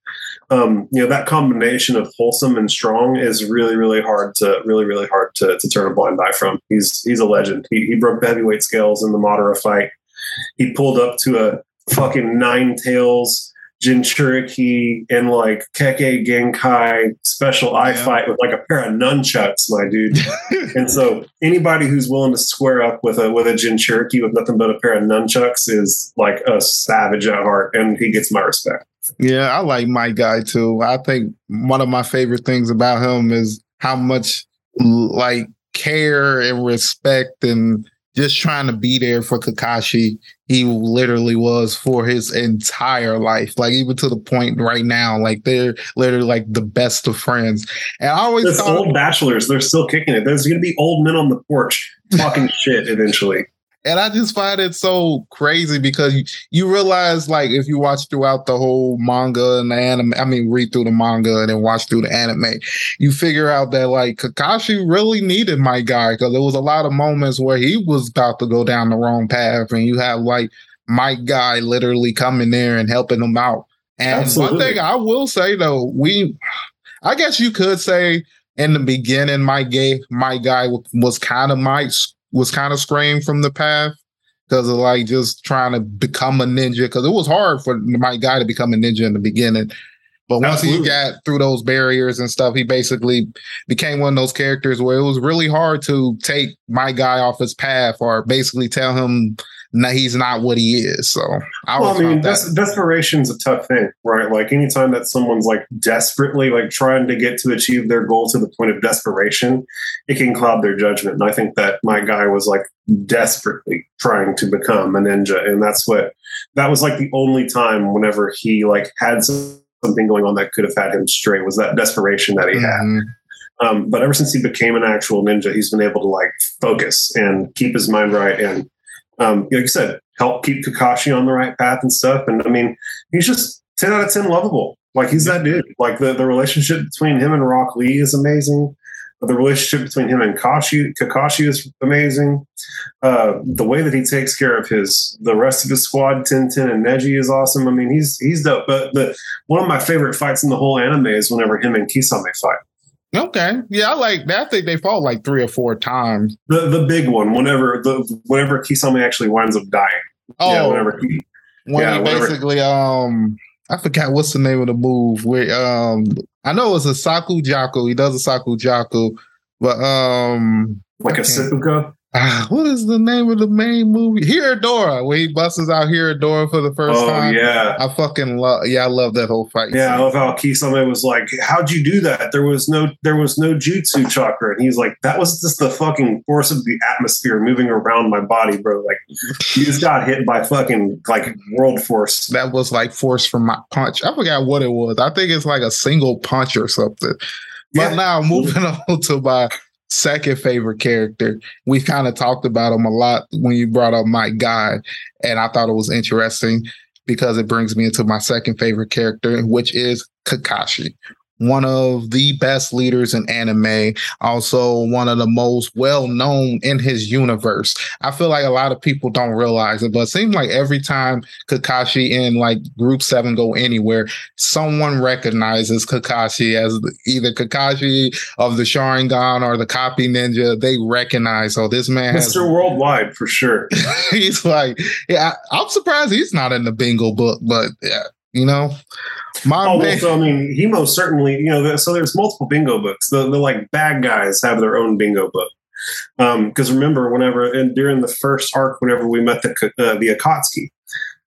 um, you know that combination of wholesome and strong is really really hard to really really hard to, to turn a blind eye from. He's he's a legend. He, he broke the heavyweight scales in the Madara fight. He pulled up to a fucking nine tails Jinchuriki and like Kekkei Genkai special eye yeah. fight with like a pair of nunchucks, my dude. and so anybody who's willing to square up with a with a Jinchuriki with nothing but a pair of nunchucks is like a savage at heart, and he gets my respect. Yeah, I like Might Guy too. I think one of my favorite things about him is how much like care and respect and just trying to be there for Kakashi. He literally was for his entire life, like even to the point right now, like they're literally like the best of friends. And I always There's thought, old bachelors, they're still kicking it. There's going to be old men on the porch talking shit eventually. And I just find it so crazy because you, you realize, like, if you watch throughout the whole manga and the anime, I mean, read through the manga and then watch through the anime, you figure out that, like, Kakashi really needed Might Guy because there was a lot of moments where he was about to go down the wrong path. And you have, like, Might Guy literally coming there and helping him out. And Absolutely. one thing I will say, though, we, I guess you could say, in the beginning, my gay Might Guy was kind of my was kind of straying from the path because of like just trying to become a ninja. Because it was hard for Might Guy to become a ninja in the beginning. But once Absolutely. he got through those barriers and stuff, he basically became one of those characters where it was really hard to take Might Guy off his path or basically tell him that he's not what he is. So I, well, I mean, des- desperation is a tough thing, right? Like anytime that someone's like desperately like trying to get to achieve their goal to the point of desperation, it can cloud their judgment. And I think that Might Guy was like desperately trying to become a ninja, and that's what that was like the only time whenever he like had something going on that could have had him stray was that desperation that he mm-hmm. had. Um, but ever since he became an actual ninja, he's been able to like focus and keep his mind right, and um, like you said, help keep Kakashi on the right path and stuff. And I mean, he's just ten out of ten lovable. Like he's that dude. Like the the relationship between him and Rock Lee is amazing the relationship between him and Kashi, Kakashi is amazing. Uh, the way that he takes care of his the rest of his squad, Tenten and Neji, is awesome. I mean, he's he's dope. But the one of my favorite fights in the whole anime is whenever him and Kisame fight. Okay, yeah, I like that. I think they fall like three or four times. The the big one, whenever the whenever Kisame actually winds up dying. Oh, yeah, whenever he, when yeah, he basically um I forgot what's the name of the move where um I know it's Asa Kujaku. He does Asa Kujaku, but um like a Seppuku. Uh, what is the name of the main movie? Hirudora, where he busts out Hirudora for the first oh, time. Yeah, I fucking love. Yeah, I love that whole fight. Yeah, scene. I love how Kisame was like, "How'd you do that? There was no, there was no jutsu chakra." And he's like, "That was just the fucking force of the atmosphere moving around my body, bro. Like, you just got hit by fucking like world force. That was like force from my punch. I forgot what it was. I think it's like a single punch or something." But yeah. now moving on to my second favorite character. We kind of talked about him a lot when you brought up Might Guy, and I thought it was interesting because it brings me into my second favorite character, which is Kakashi one of the best leaders in anime, also one of the most well known in his universe. I feel like a lot of people don't realize it, but it seems like every time Kakashi and like Group 7 go anywhere, someone recognizes Kakashi as either Kakashi of the Sharingan or the copy ninja. They recognize, oh, this man Mr. Has, Worldwide for sure. he's like, yeah, I'm surprised he's not in the bingo book, but yeah, you know. My oh, well, so I mean, he most certainly, you know, so there's multiple bingo books. The, the like bad guys have their own bingo book. Because um, remember, whenever and during the first arc, whenever we met the uh, the Akatsuki,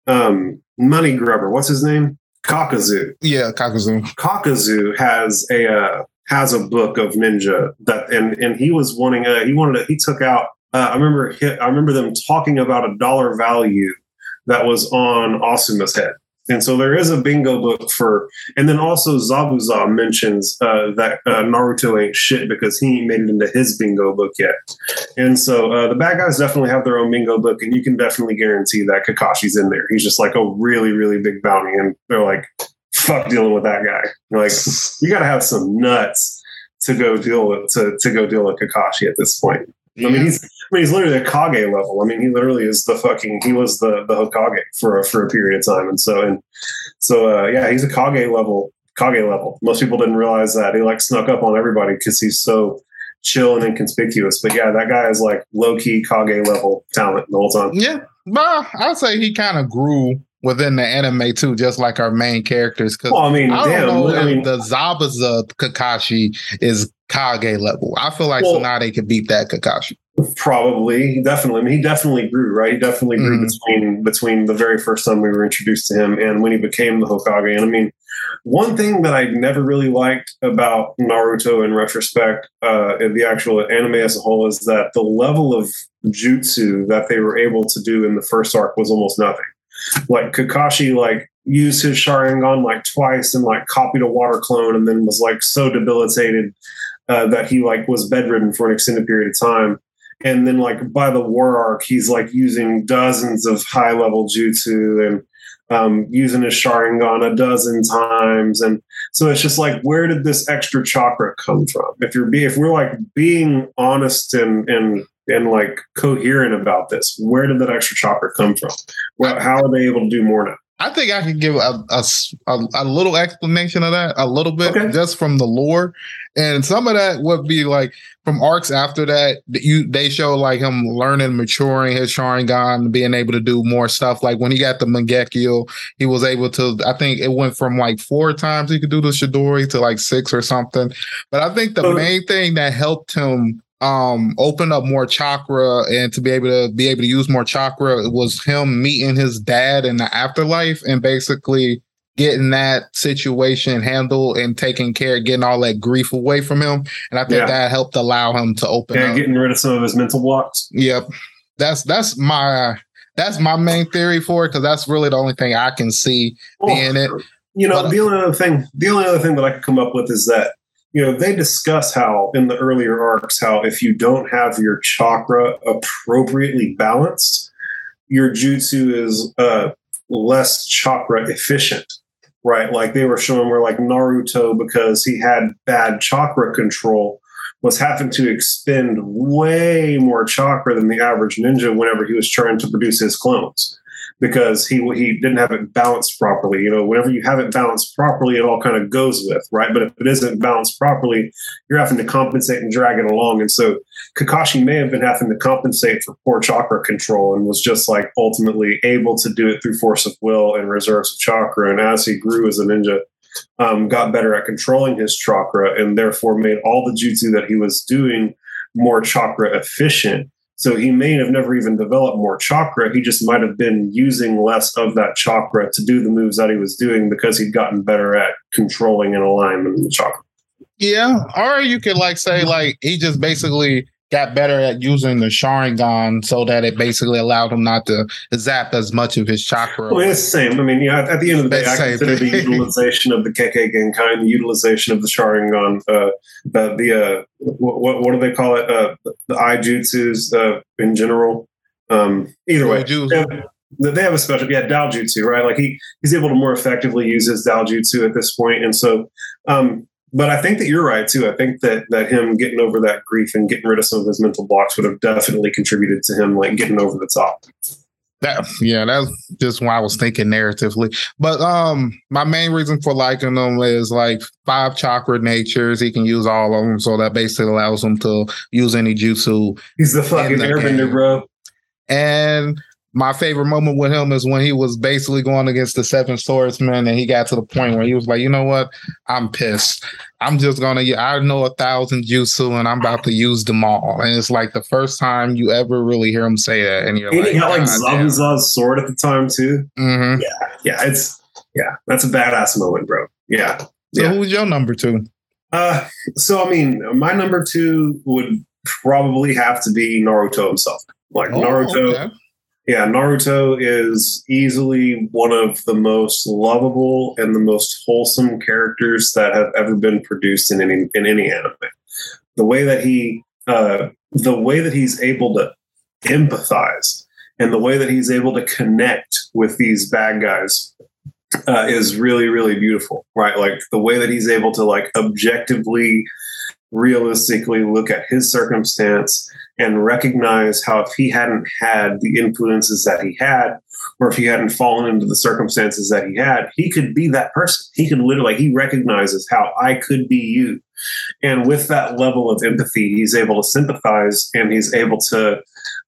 um, Money Grubber, what's his name? Kakuzu. Yeah, Kakuzu. Kakuzu has a uh, has a book of ninja that, and and he was wanting a he wanted to, he took out. Uh, I remember Hit, I remember them talking about a dollar value that was on Asuma's head. And so there is a bingo book for, and then also Zabuza mentions uh, that uh, Naruto ain't shit because he ain't made it into his bingo book yet. And so uh, the bad guys definitely have their own bingo book, and you can definitely guarantee that Kakashi's in there. He's just like a really, really big bounty, and they're like, fuck dealing with that guy. like, you got to have some nuts to go deal with to, to go deal with Kakashi at this point. I mean, he's mean, he's literally a Kage level. I mean, he literally is the fucking. He was the the Hokage for a, for a period of time, and so and so uh, yeah, he's a Kage level. Kage level. Most people didn't realize that he like snuck up on everybody because he's so chill and inconspicuous. But yeah, that guy is like low key Kage level talent the whole time. Yeah, well, I'd say he kind of grew within the anime too, just like our main characters. Because well, I mean, I don't damn, know I mean, the Zabuza Kakashi is Kage level. I feel like well, Tsunade could beat that Kakashi. Probably, definitely. I mean, he definitely grew, right? He definitely grew mm between between the very first time we were introduced to him and when he became the Hokage. And I mean, one thing that I never really liked about Naruto in retrospect, uh, the actual anime as a whole, is that the level of jutsu that they were able to do in the first arc was almost nothing. Like Kakashi, like used his Sharingan like twice and like copied a water clone, and then was like so debilitated uh, that he like was bedridden for an extended period of time and then like by the war arc he's like using dozens of high level jutsu and um, using his sharingan a dozen times. And so it's just like where did this extra chakra come from? If you're be if we're like being honest and and and like coherent about this where did that extra chakra come from? Well how are they able to do more now? I think I can give a, a, a, a little explanation of that, a little bit, okay. just from the lore, and some of that would be like from arcs after that. You they show like him learning, maturing his Sharingan, being able to do more stuff. Like when he got the Mangekyo, he was able to. I think it went from like four times he could do the Chidori to like six or something. But I think the main thing that helped him um open up more chakra and to be able to be able to use more chakra was him meeting his dad in the afterlife and basically getting that situation handled and taking care getting all that grief away from him. And i think yeah. that helped allow him to open yeah, up. getting rid of some of his mental blocks. Yep. That's that's my that's my main theory for it because that's really the only thing i can see well, being it. you know but, the only other thing the only other thing that i could come up with is that you know they discuss how in the earlier arcs how if you don't have your chakra appropriately balanced your jutsu is uh, less chakra efficient right? Like they were showing where like naruto because he had bad chakra control was having to expend way more chakra than the average ninja whenever he was trying to produce his clones because he he didn't have it balanced properly. You know, whenever you have it balanced properly, it all kind of goes with right. But if it isn't balanced properly, you're having to compensate and drag it along. And so Kakashi may have been having to compensate for poor chakra control and was just like ultimately able to do it through force of will and reserves of chakra. And as he grew as a ninja. Um, got better at controlling his chakra and therefore made all the jutsu that he was doing more chakra efficient so he may have never even developed more chakra. He just might have been using less of that chakra to do the moves that he was doing because he'd gotten better at controlling and alignment in the chakra. Yeah. Or you could like say like he just basically got better at using the Sharingan so that it basically allowed him not to zap as much of his chakra. Well, it's the same. I mean, yeah, at the end of the day, I consider the utilization of the Kekkei Genkai, the utilization of the Sharingan, uh, the, the uh, what, what do they call it? Uh, the eye jutsus uh, in general. Um, either way, they have, they have a special, yeah, Dojutsu, right? Like he he's able to more effectively use his Dojutsu at this point, and so um, but I think that you're right too. I think that that him getting over that grief and getting rid of some of his mental blocks would have definitely contributed to him like getting over the top. That yeah, that's just why I was thinking narratively. But um my main reason for liking him is like five chakra natures. He can use all of them, so that basically allows him to use any jutsu. He's the fucking the airbender, game. bro. And my favorite moment with him is when he was basically going against the seven swordsmen and he got to the point where he was like, you know what? I'm pissed. I'm just gonna I know a thousand jutsu and I'm about to use them all. And it's like the first time you ever really hear him say that. And you're and like, he got like Zabuza's sword at the time too. Mm-hmm. Yeah, yeah, it's yeah, that's a badass moment, bro. Yeah. So yeah. who's your number two? Uh so I mean, my number two would probably have to be Naruto himself. Like oh, Naruto okay yeah, Naruto is easily one of the most lovable and the most wholesome characters that have ever been produced in any in any anime. The way that he uh, the way that he's able to empathize and the way that he's able to connect with these bad guys uh, is really really beautiful right like the way that he's able to like objectively realistically look at his circumstance and recognize how if he hadn't had the influences that he had, or if he hadn't fallen into the circumstances that he had, he could be that person. He could literally, he recognizes how I could be you. And with that level of empathy, he's able to sympathize and he's able to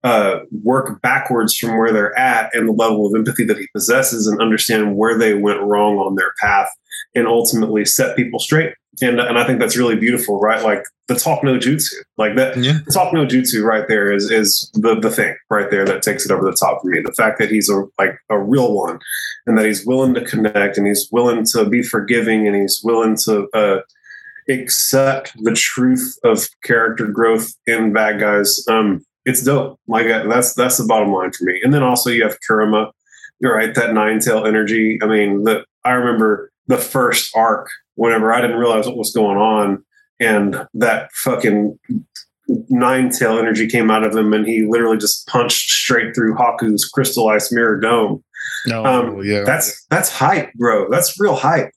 uh, work backwards from where they're at and the level of empathy that he possesses and understand where they went wrong on their path and ultimately set people straight and and I think that's really beautiful, right? Like the talk no jutsu, like that. Yeah. The talk no jutsu, right there, is is the the thing right there that takes it over the top for me. The fact that he's a like a real one, and that he's willing to connect, and he's willing to be forgiving, and he's willing to uh, accept the truth of character growth in bad guys. Um, it's dope. Like that's that's the bottom line for me. And then also you have Kurama. You're right, that nine tail energy. I mean, the I remember the first arc whenever I didn't realize what was going on. And that fucking nine tail energy came out of him, and he literally just punched straight through Haku's crystallized mirror dome. No, um, yeah, that's that's hype, bro. That's real hype.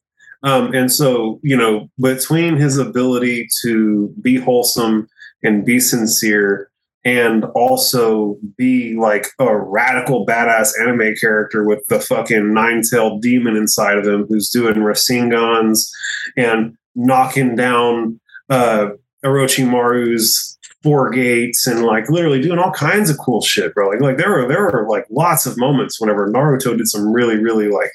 Um, and so, you know, between his ability to be wholesome and be sincere and also be like a radical badass anime character with the fucking nine-tailed demon inside of him who's doing Rasengans and knocking down uh Orochimaru's four gates and like literally doing all kinds of cool shit, bro. Like, like there were there were like lots of moments whenever Naruto did some really, really like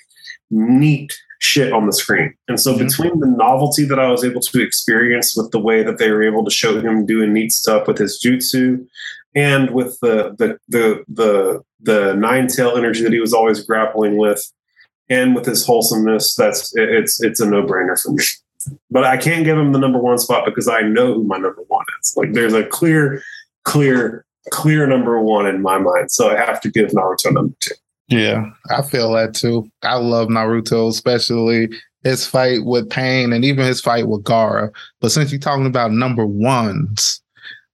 neat shit on the screen. And so mm-hmm. between the novelty that I was able to experience with the way that they were able to show him doing neat stuff with his jutsu and with the the the the the nine tail energy that he was always grappling with and with his wholesomeness, that's it's it's a no-brainer for me. But I can't give him the number one spot because I know who my number one is. Like there's a clear, clear, clear number one in my mind. So I have to give Naruto number two. Yeah, I feel that too. I love Naruto, especially his fight with Pain and even his fight with Gaara. But since you're talking about number ones,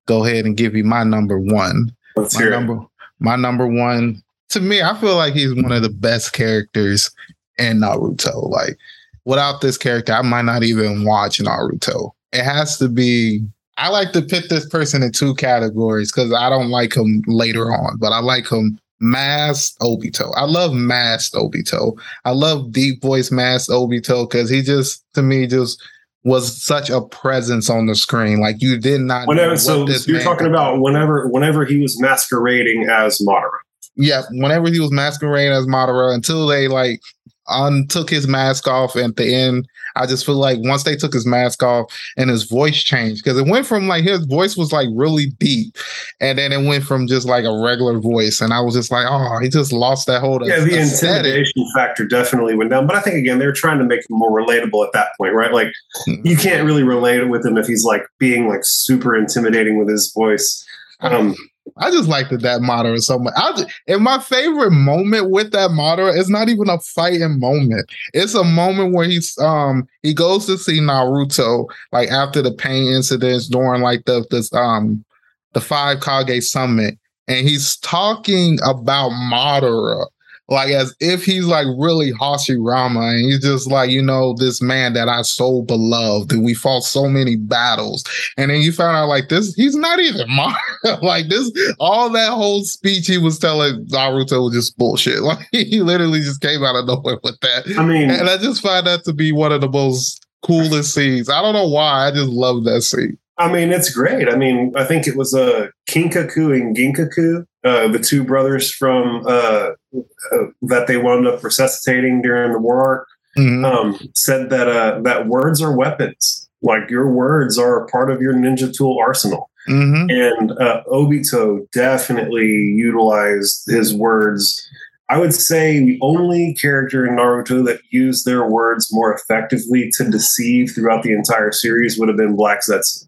go ahead and give you my number one. Let's my hear number, it. My number one, to me, I feel like he's one of the best characters in Naruto. Like, without this character, I might not even watch Naruto. It has to be. I like to pit this person in two categories because I don't like him later on, but I like him masked Obito. I love masked Obito. I love deep voice masked Obito because he just to me just was such a presence on the screen. Like you did not. Whenever, so you're talking about whenever whenever he was masquerading as Madara. Yeah, whenever he was masquerading as Madara, until they like un took his mask off at the end I just feel like once they took his mask off and his voice changed because it went from like his voice was like really deep, and then it went from just like a regular voice, and I was just like, oh, he just lost that whole. Yeah, the aesthetic. intimidation factor definitely went down, but I think again they were trying to make him more relatable at that point, right? Like mm-hmm. you can't really relate with him if he's like being like super intimidating with his voice. Um, I just liked that that Madara so much. I just, and my favorite moment with that Madara is not even a fighting moment. It's a moment where he's um he goes to see Naruto like after the pain incidents during like the this um the five Kage summit, and he's talking about Madara like as if he's like really Hashirama and he's just like, you know, this man that I so beloved and we fought so many battles. And then you found out like this, he's not even Mario. like this, all that whole speech he was telling Naruto was just bullshit. Like he literally just came out of nowhere with that. I mean, and I just find that to be one of the most coolest scenes. I don't know why. I just love that scene. I mean, it's great. I mean, I think it was a uh, Kinkaku and Ginkaku, uh, the two brothers from uh, uh, that they wound up resuscitating during the war mm-hmm. um, said that uh, that words are weapons. Like your words are a part of your ninja tool arsenal. Mm-hmm. And uh, Obito definitely utilized his words. I would say the only character in Naruto that used their words more effectively to deceive throughout the entire series would have been Black Zetsu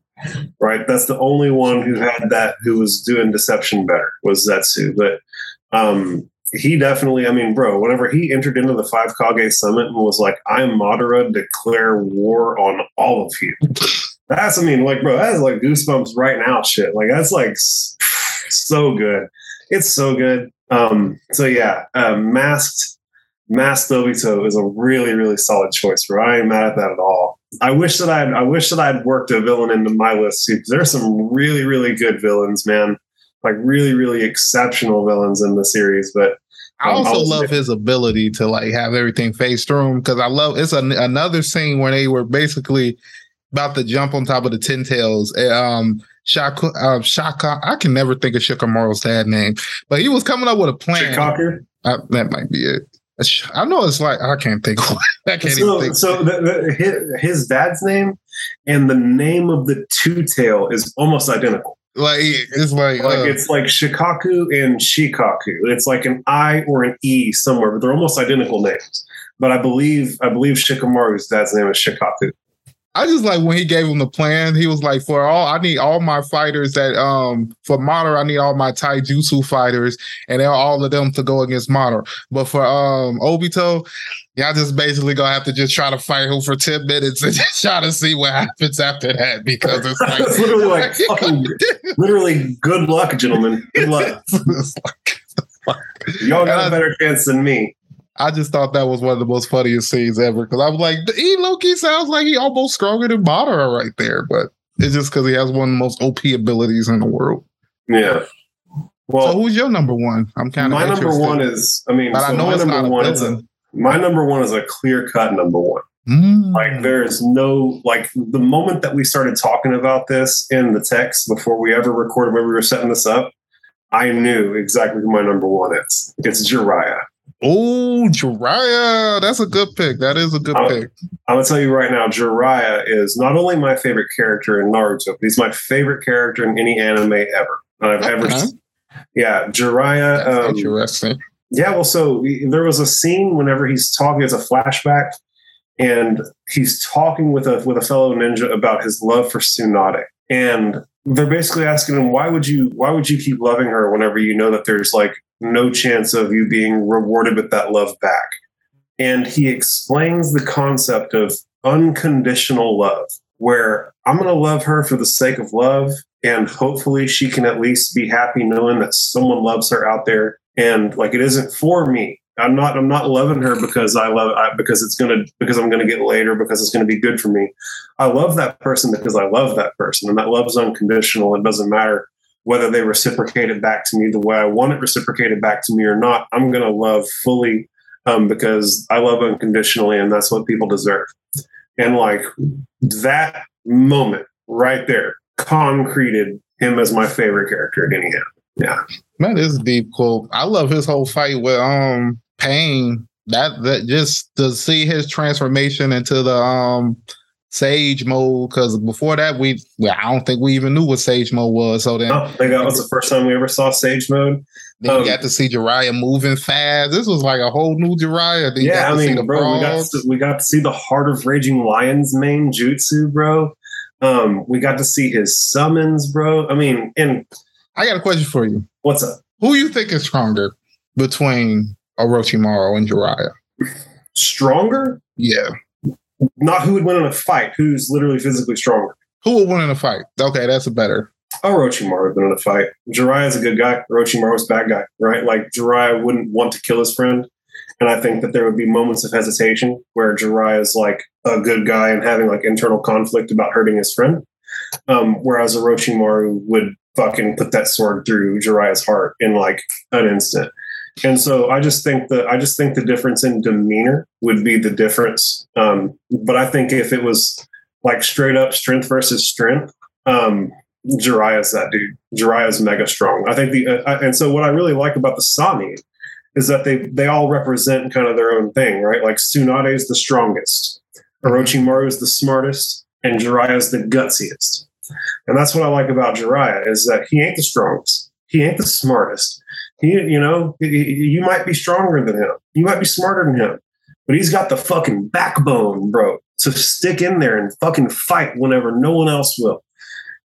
right? That's the only one who had that who was doing deception better was Zetsu. But um, he definitely, I mean, bro, whenever he entered into the Five Kage Summit and was like, I'm Madara, declare war on all of you. That's, I mean, like, bro, that's like goosebumps right now shit. Like, that's like so good. It's so good. Um, so yeah, uh, masked Masked Obito is a really, really solid choice, bro. I ain't mad at that at all. I wish that I'd I wish that I'd worked a villain into my list too, because there's some really, really good villains, man. Like really, really exceptional villains in the series. But um, I also love his ability to like have everything face through him because I love it's an, another scene where they were basically about to jump on top of the ten tails. Eh, um Shaka, uh, Shaka, I can never think of Shikamaru's dad name, but he was coming up with a plan. Shikaku? Uh, that might be it. I know it's like I can't think. I can't so, think. So the, the, his, his, dad's name and the name of the two tail is almost identical. Like it's like like uh, it's like Shikaku and Shikaku. It's like an I or an E somewhere, but they're almost identical names. But I believe I believe Shikamaru's dad's name is Shikaku. I just like when he gave him the plan. He was like, "For all I need, all my fighters that um for Madara, I need all my Taijutsu fighters, and they're all of them to go against Madara. But for um Obito, y'all just basically gonna have to just try to fight him for ten minutes and just try to see what happens after that because it's like it's literally like fucking, literally good luck, gentlemen. Good luck. Y'all got a better chance than me. I just thought that was one of the most funniest scenes ever because I was like, he Loki sounds like he almost stronger than Madara right there, but it's just because he has one of the most OP abilities in the world. Yeah. Well, so who's your number one? I'm kind of my number one is. I mean, so I know it's not a one. Is a, my number one is a clear cut number one. Mm. Like there is no like the moment that we started talking about this in the text before we ever recorded when we were setting this up, I knew exactly who my number one is. It's Jiraiya. Oh, Jiraiya. That's a good pick. That is a good I'm, pick. I'm gonna tell you right now, Jiraiya is not only my favorite character in Naruto, but he's my favorite character in any anime ever I've okay. ever seen. Yeah, Jiraiya. Um, interesting. Yeah, well, so there was a scene whenever he's talking as a flashback, and he's talking with a with a fellow ninja about his love for Tsunade, and they're basically asking him why would you why would you keep loving her whenever you know that there's like no chance of you being rewarded with that love back and he explains the concept of unconditional love where i'm going to love her for the sake of love and hopefully she can at least be happy knowing that someone loves her out there and like it isn't for me I'm not I'm not loving her because I love I, because it's gonna because I'm gonna get later because it's gonna be good for me. I love that person because I love that person, and that love is unconditional. It doesn't matter whether they reciprocate it back to me the way I want it reciprocated back to me or not. I'm gonna love fully um, because I love unconditionally, and that's what people deserve. And like that moment right there concreted him as my favorite character at any. Yeah. That is deep quote. I love his whole fight with um pain that that just to see his transformation into the um sage mode because before that we well, I don't think we even knew what sage mode was. So then oh, I think that was the first time we ever saw sage mode. Then um, you got to see Jiraiya moving fast. This was like a whole new Jiraiya. Then yeah, I mean, bro, we got, to, we got to see the heart of raging lions main jutsu, bro. Um, we got to see his summons, bro. I mean, and I got a question for you. What's up? Who you think is stronger between Orochimaru and Jiraiya. Stronger? Yeah. Not who would win in a fight, who's literally physically stronger. Who would win in a fight? Okay, that's a better. Orochimaru would win in a fight. Jiraiya's a good guy. Orochimaru's a bad guy, right? Like Jiraiya wouldn't want to kill his friend. And I think that there would be moments of hesitation where Jiraiya is like a good guy and having like internal conflict about hurting his friend. Um, whereas Orochimaru would fucking put that sword through Jiraiya's heart in like an instant. And so I just think that I just think the difference in demeanor would be the difference. Um, but I think if it was like straight up strength versus strength, um, Jiraiya's that dude. Jiraiya's mega strong. I think the uh, and so what I really like about the Sannin is that they they all represent kind of their own thing, right? Like Tsunade is the strongest, Orochimaru is the smartest, and Jiraiya is the gutsiest. And that's what I like about Jiraiya is that he ain't the strongest, he ain't the smartest, he, you know, you might be stronger than him. You might be smarter than him, but he's got the fucking backbone, bro, to stick in there and fucking fight whenever no one else will.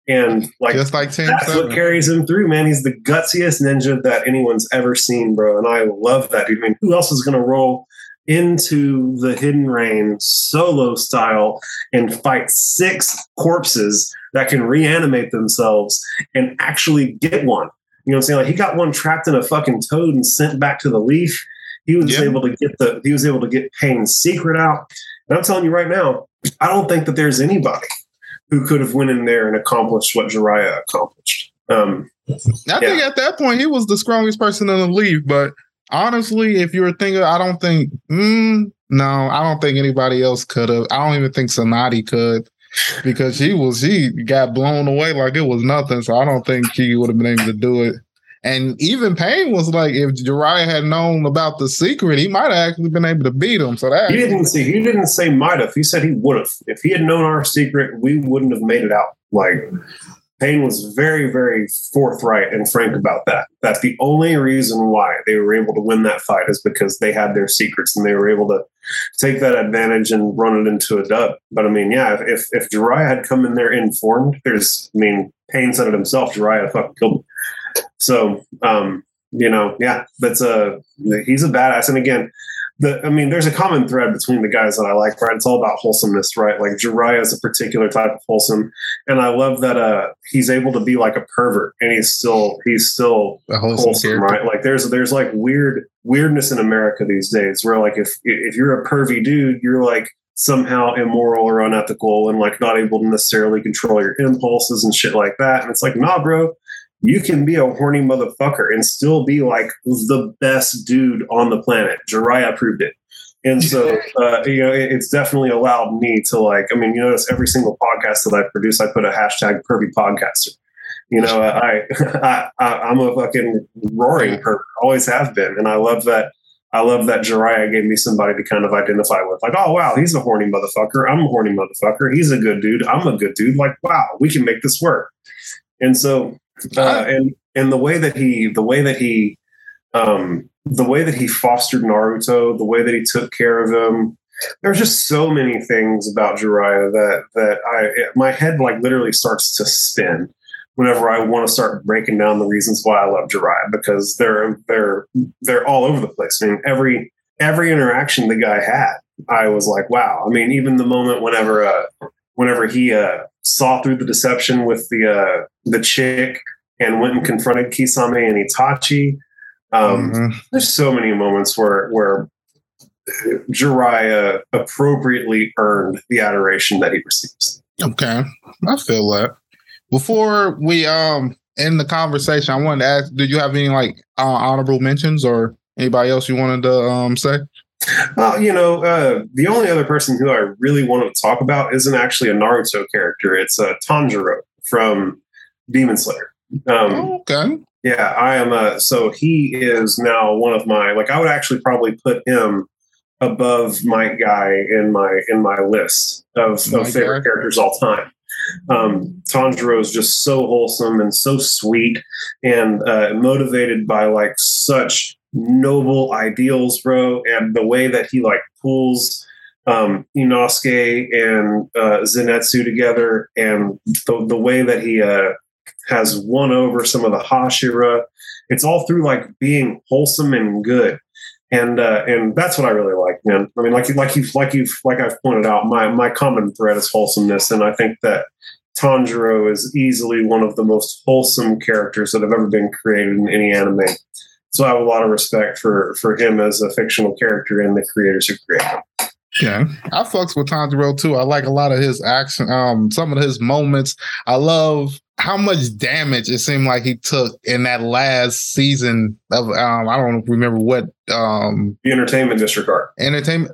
And like, just like Team that's Seven. what carries him through, man. He's the gutsiest ninja that anyone's ever seen, bro. And I love that. I mean, who else is going to roll into the hidden rain solo style and fight six corpses that can reanimate themselves and actually get one? You know what I'm saying? Like he got one trapped in a fucking toad and sent back to the leaf. He was able to get the he was able to get Pain's secret out. And I'm telling you right now, I don't think that there's anybody who could have went in there and accomplished what Jiraiya accomplished. Um, I yeah. think at that point he was the strongest person in the league. But honestly, if you were thinking, I don't think, mm, no, I don't think anybody else could have. I don't even think Tsunade could because she was she got blown away like it was nothing. So I don't think he would have been able to do it. And even Pain was like, if Jiraiya had known about the secret, he might have actually been able to beat him. So that he didn't see. He didn't say might have. He said he would have. If he had known our secret, we wouldn't have made it out. Like Pain was very, very forthright and frank about that. That the only reason why they were able to win that fight is because they had their secrets and they were able to take that advantage and run it into a dub. But I mean, yeah, if if Jiraiya had come in there informed, there's, I mean, Pain said it himself. Jiraiya fucking killed him. So, um, you know, yeah, that's a he's a badass. And again, the, I mean, there's a common thread between the guys that I like, right? It's all about wholesomeness, right? Like Jiraiya is a particular type of wholesome, and I love that uh, he's able to be like a pervert, and he's still he's still a wholesome, wholesome right? Like there's there's like weird weirdness in America these days, where like if if you're a pervy dude, you're like somehow immoral or unethical and like not able to necessarily control your impulses and shit like that. And it's like, nah, bro, you can be a horny motherfucker and still be like the best dude on the planet. Jiraiya proved it. And so, uh, you know, it's definitely allowed me to like, I mean, you notice every single podcast that I produce, I put a hashtag pervy podcaster. You know, I, I, I am a fucking roaring perv, always have been. And I love that. I love that Jiraiya gave me somebody to kind of identify with. Like, oh wow, he's a horny motherfucker. I'm a horny motherfucker. He's a good dude. I'm a good dude. Like, wow, we can make this work. And so, uh, and and the way that he, the way that he, um, the way that he fostered Naruto, the way that he took care of him. There's just so many things about Jiraiya that that I my head like literally starts to spin whenever I want to start breaking down the reasons why I love Jiraiya because they're they're they're all over the place. I mean, every every interaction the guy had, I was like, wow. I mean, even the moment whenever uh, whenever he uh, saw through the deception with the uh, the chick and went and confronted Kisame and Itachi. Um, mm-hmm. There's so many moments where where Jiraiya appropriately earned the adoration that he receives. Okay, I feel that. Before we um end the conversation, I wanted to ask: Did you have any like uh, honorable mentions or anybody else you wanted to um say? Well, you know, uh, the only other person who I really wanted to talk about isn't actually a Naruto character. It's uh, Tanjiro from Demon Slayer. Um, oh, okay. Yeah, I am. A, so he is now one of my like. I would actually probably put him above Might Guy in my in my list of, of favorite characters all time. Um, Tanjiro is just so wholesome and so sweet and uh, motivated by like such noble ideals, bro. And the way that he like pulls um, Inosuke and uh, Zenitsu together, and the, the way that he uh, has won over some of the Hashira. It's all through like being wholesome and good. And uh, and that's what I really like, man. I mean, like you like you've like you've like I've pointed out, my my common thread is wholesomeness, and I think that Tanjiro is easily one of the most wholesome characters that have ever been created in any anime. So I have a lot of respect for for him as a fictional character and the creators who created him. Yeah, I fucks with Tanjiro too. I like a lot of his action, um, some of his moments. I love how much damage it seemed like he took in that last season of um, I don't remember what um the entertainment district arc. Entertainment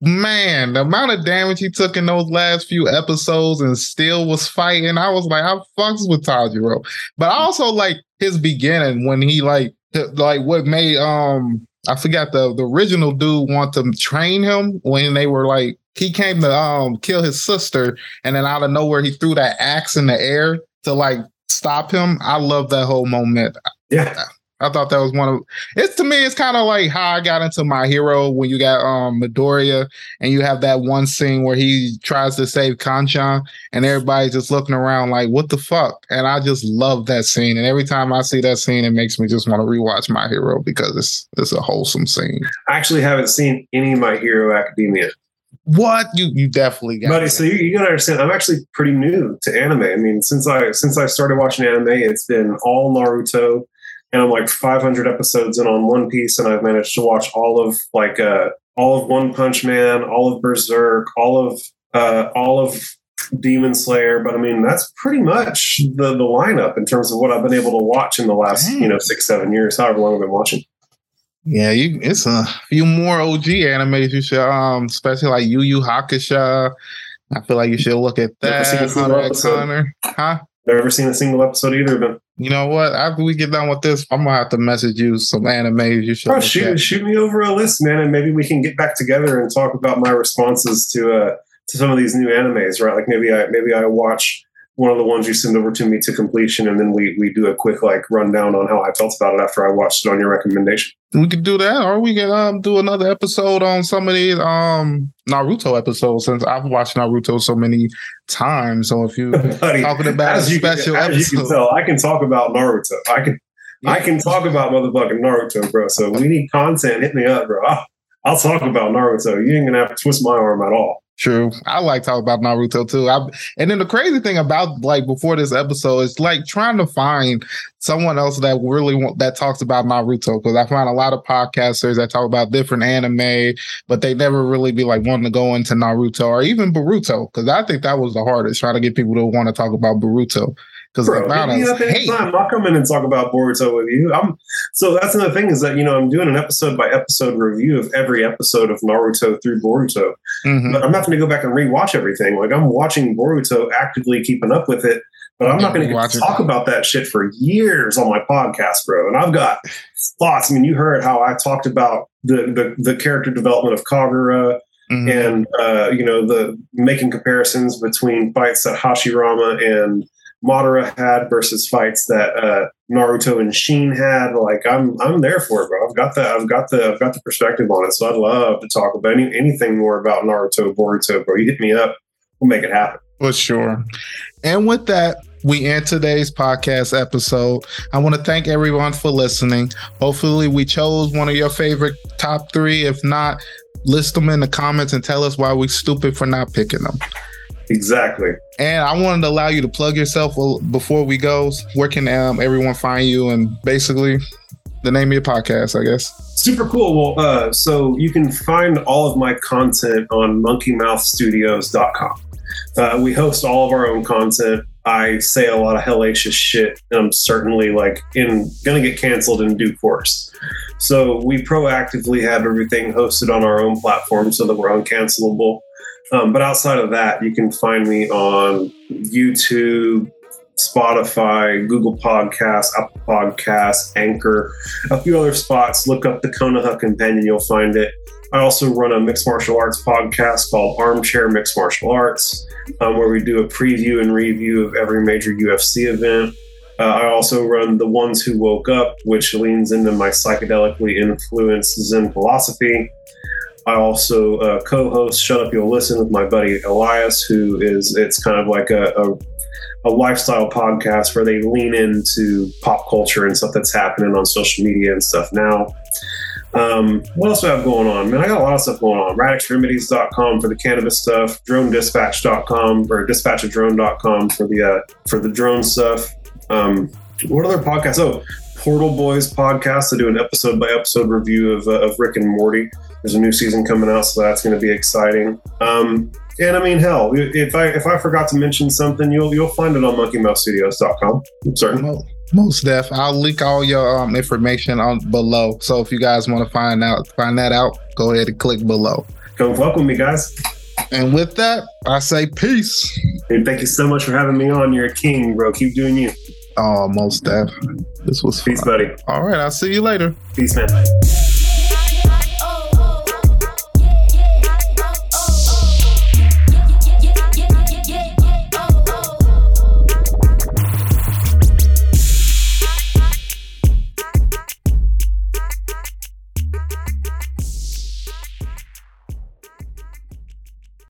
man, the amount of damage he took in those last few episodes and still was fighting. I was like, I fucks with Tanjiro. But I also like his beginning when he like like what made um I forgot the the original dude want to train him when they were like he came to um kill his sister and then out of nowhere he threw that axe in the air to like stop him. I love that whole moment. Yeah. I thought that was one of it's to me. It's kind of like how I got into my hero when you got um Midoriya and you have that one scene where he tries to save Kacchan and everybody's just looking around like what the fuck. And I just love that scene. And every time I see that scene, it makes me just want to rewatch my hero because it's it's a wholesome scene. I actually haven't seen any My Hero Academia. What you you definitely got, buddy. So you, you gotta understand, I'm actually pretty new to anime. I mean, since I since I started watching anime, it's been all Naruto and I'm like 500 episodes in on One Piece, and I've managed to watch all of like uh, all of One Punch Man, all of Berserk, all of uh, all of Demon Slayer. But I mean, that's pretty much the the lineup in terms of what I've been able to watch in the last Dang. you know six seven years, however long I've been watching. Yeah, you, it's a few more OG animes you should, um, especially like Yu Yu Hakusho. I feel like you should look at that. Hunter x Hunter, huh? Never seen a single episode either them. You know what? After we get done with this, I'm gonna have to message you some anime you should. Oh, shoot, shoot me over a list, man, and maybe we can get back together and talk about my responses to uh to some of these new animes, right? Like maybe I maybe I watch one of the ones you send over to me to completion, and then we we do a quick like rundown on how I felt about it after I watched it on your recommendation. We could do that, or we can um, do another episode on some of these um Naruto episodes since I've watched Naruto so many times. So if you talking about a special can, episode, you can tell, I can talk about Naruto. I can yeah. I can talk about motherfucking Naruto, bro. So we need content. Hit me up, bro. I'll, I'll talk about Naruto. You ain't gonna have to twist my arm at all. True. I like talking about Naruto too. I, and then the crazy thing about like before this episode is like trying to find someone else that really want, that talks about Naruto because I find a lot of podcasters that talk about different anime, but they never really be like wanting to go into Naruto or even Boruto because I think that was the hardest trying to get people to want to talk about Boruto. Because us hate. I'll come in and talk about Boruto with you. I'm so that's another thing is that you know I'm doing an episode by episode review of every episode of Naruto through Boruto, mm-hmm. but I'm not going to go back and rewatch everything. Like I'm watching Boruto, actively keeping up with it, but I'm not going to talk about that shit for years on my podcast, bro. And I've got thoughts. I mean, you heard how I talked about the the, the character development of Kagura. Mm-hmm. And uh, you know the making comparisons between fights that Hashirama and Madara had versus fights that uh, Naruto and Sheen had. Like I'm I'm there for it, bro. I've got the I've got the I've got the perspective on it. So I'd love to talk about any, anything more about Naruto, Boruto, bro. You hit me up, we'll make it happen. For sure. And with that, we end today's podcast episode. I want to thank everyone for listening. Hopefully, we chose one of your favorite top three. If not, list them in the comments and tell us why we're stupid for not picking them. Exactly. And I wanted to allow you to plug yourself before we go. Where can um, everyone find you? And basically, the name of your podcast, I guess. Super cool. Well, uh, so you can find all of my content on monkeymouthstudios.com. Uh, we host all of our own content. I say a lot of hellacious shit, and I'm certainly like in gonna get canceled in due course. So we proactively have everything hosted on our own platform so that we're uncancelable. Um, but outside of that, you can find me on YouTube, Spotify, Google Podcasts, Apple Podcasts, Anchor, a few other spots. Look up the Konoha Companion, you'll find it. I also run a mixed martial arts podcast called Armchair Mixed Martial Arts, um, where we do a preview and review of every major UFC event. Uh, I also run The Ones Who Woke Up, which leans into my psychedelically influenced Zen philosophy. I also uh, co-host Shut Up You'll Listen with my buddy Elias, who is it's kind of like a, a, a lifestyle podcast where they lean into pop culture and stuff that's happening on social media and stuff now. Um, what else do I have going on? Man, I got a lot of stuff going on. RadExtremities.com for the cannabis stuff, DroneDispatch.com or DispatchADrone.com for the uh, for the drone stuff. Um, what other podcasts? Oh, Portal Boys podcast. I do an episode by episode review of, uh, of Rick and Morty. There's a new season coming out, so that's going to be exciting. Um, and I mean, hell, if I if I forgot to mention something, you'll you'll find it on monkeymouthstudios.com. I'm certain. Most def. I'll link all your um, information on below. So if you guys want to find out find that out, go ahead and click below. Come fuck with me, guys. And with that, I say peace. Hey, thank you so much for having me on. You're a king, bro. Keep doing you. Oh, most def. This was peace, fun. buddy. All right, I'll see you later. Peace, man.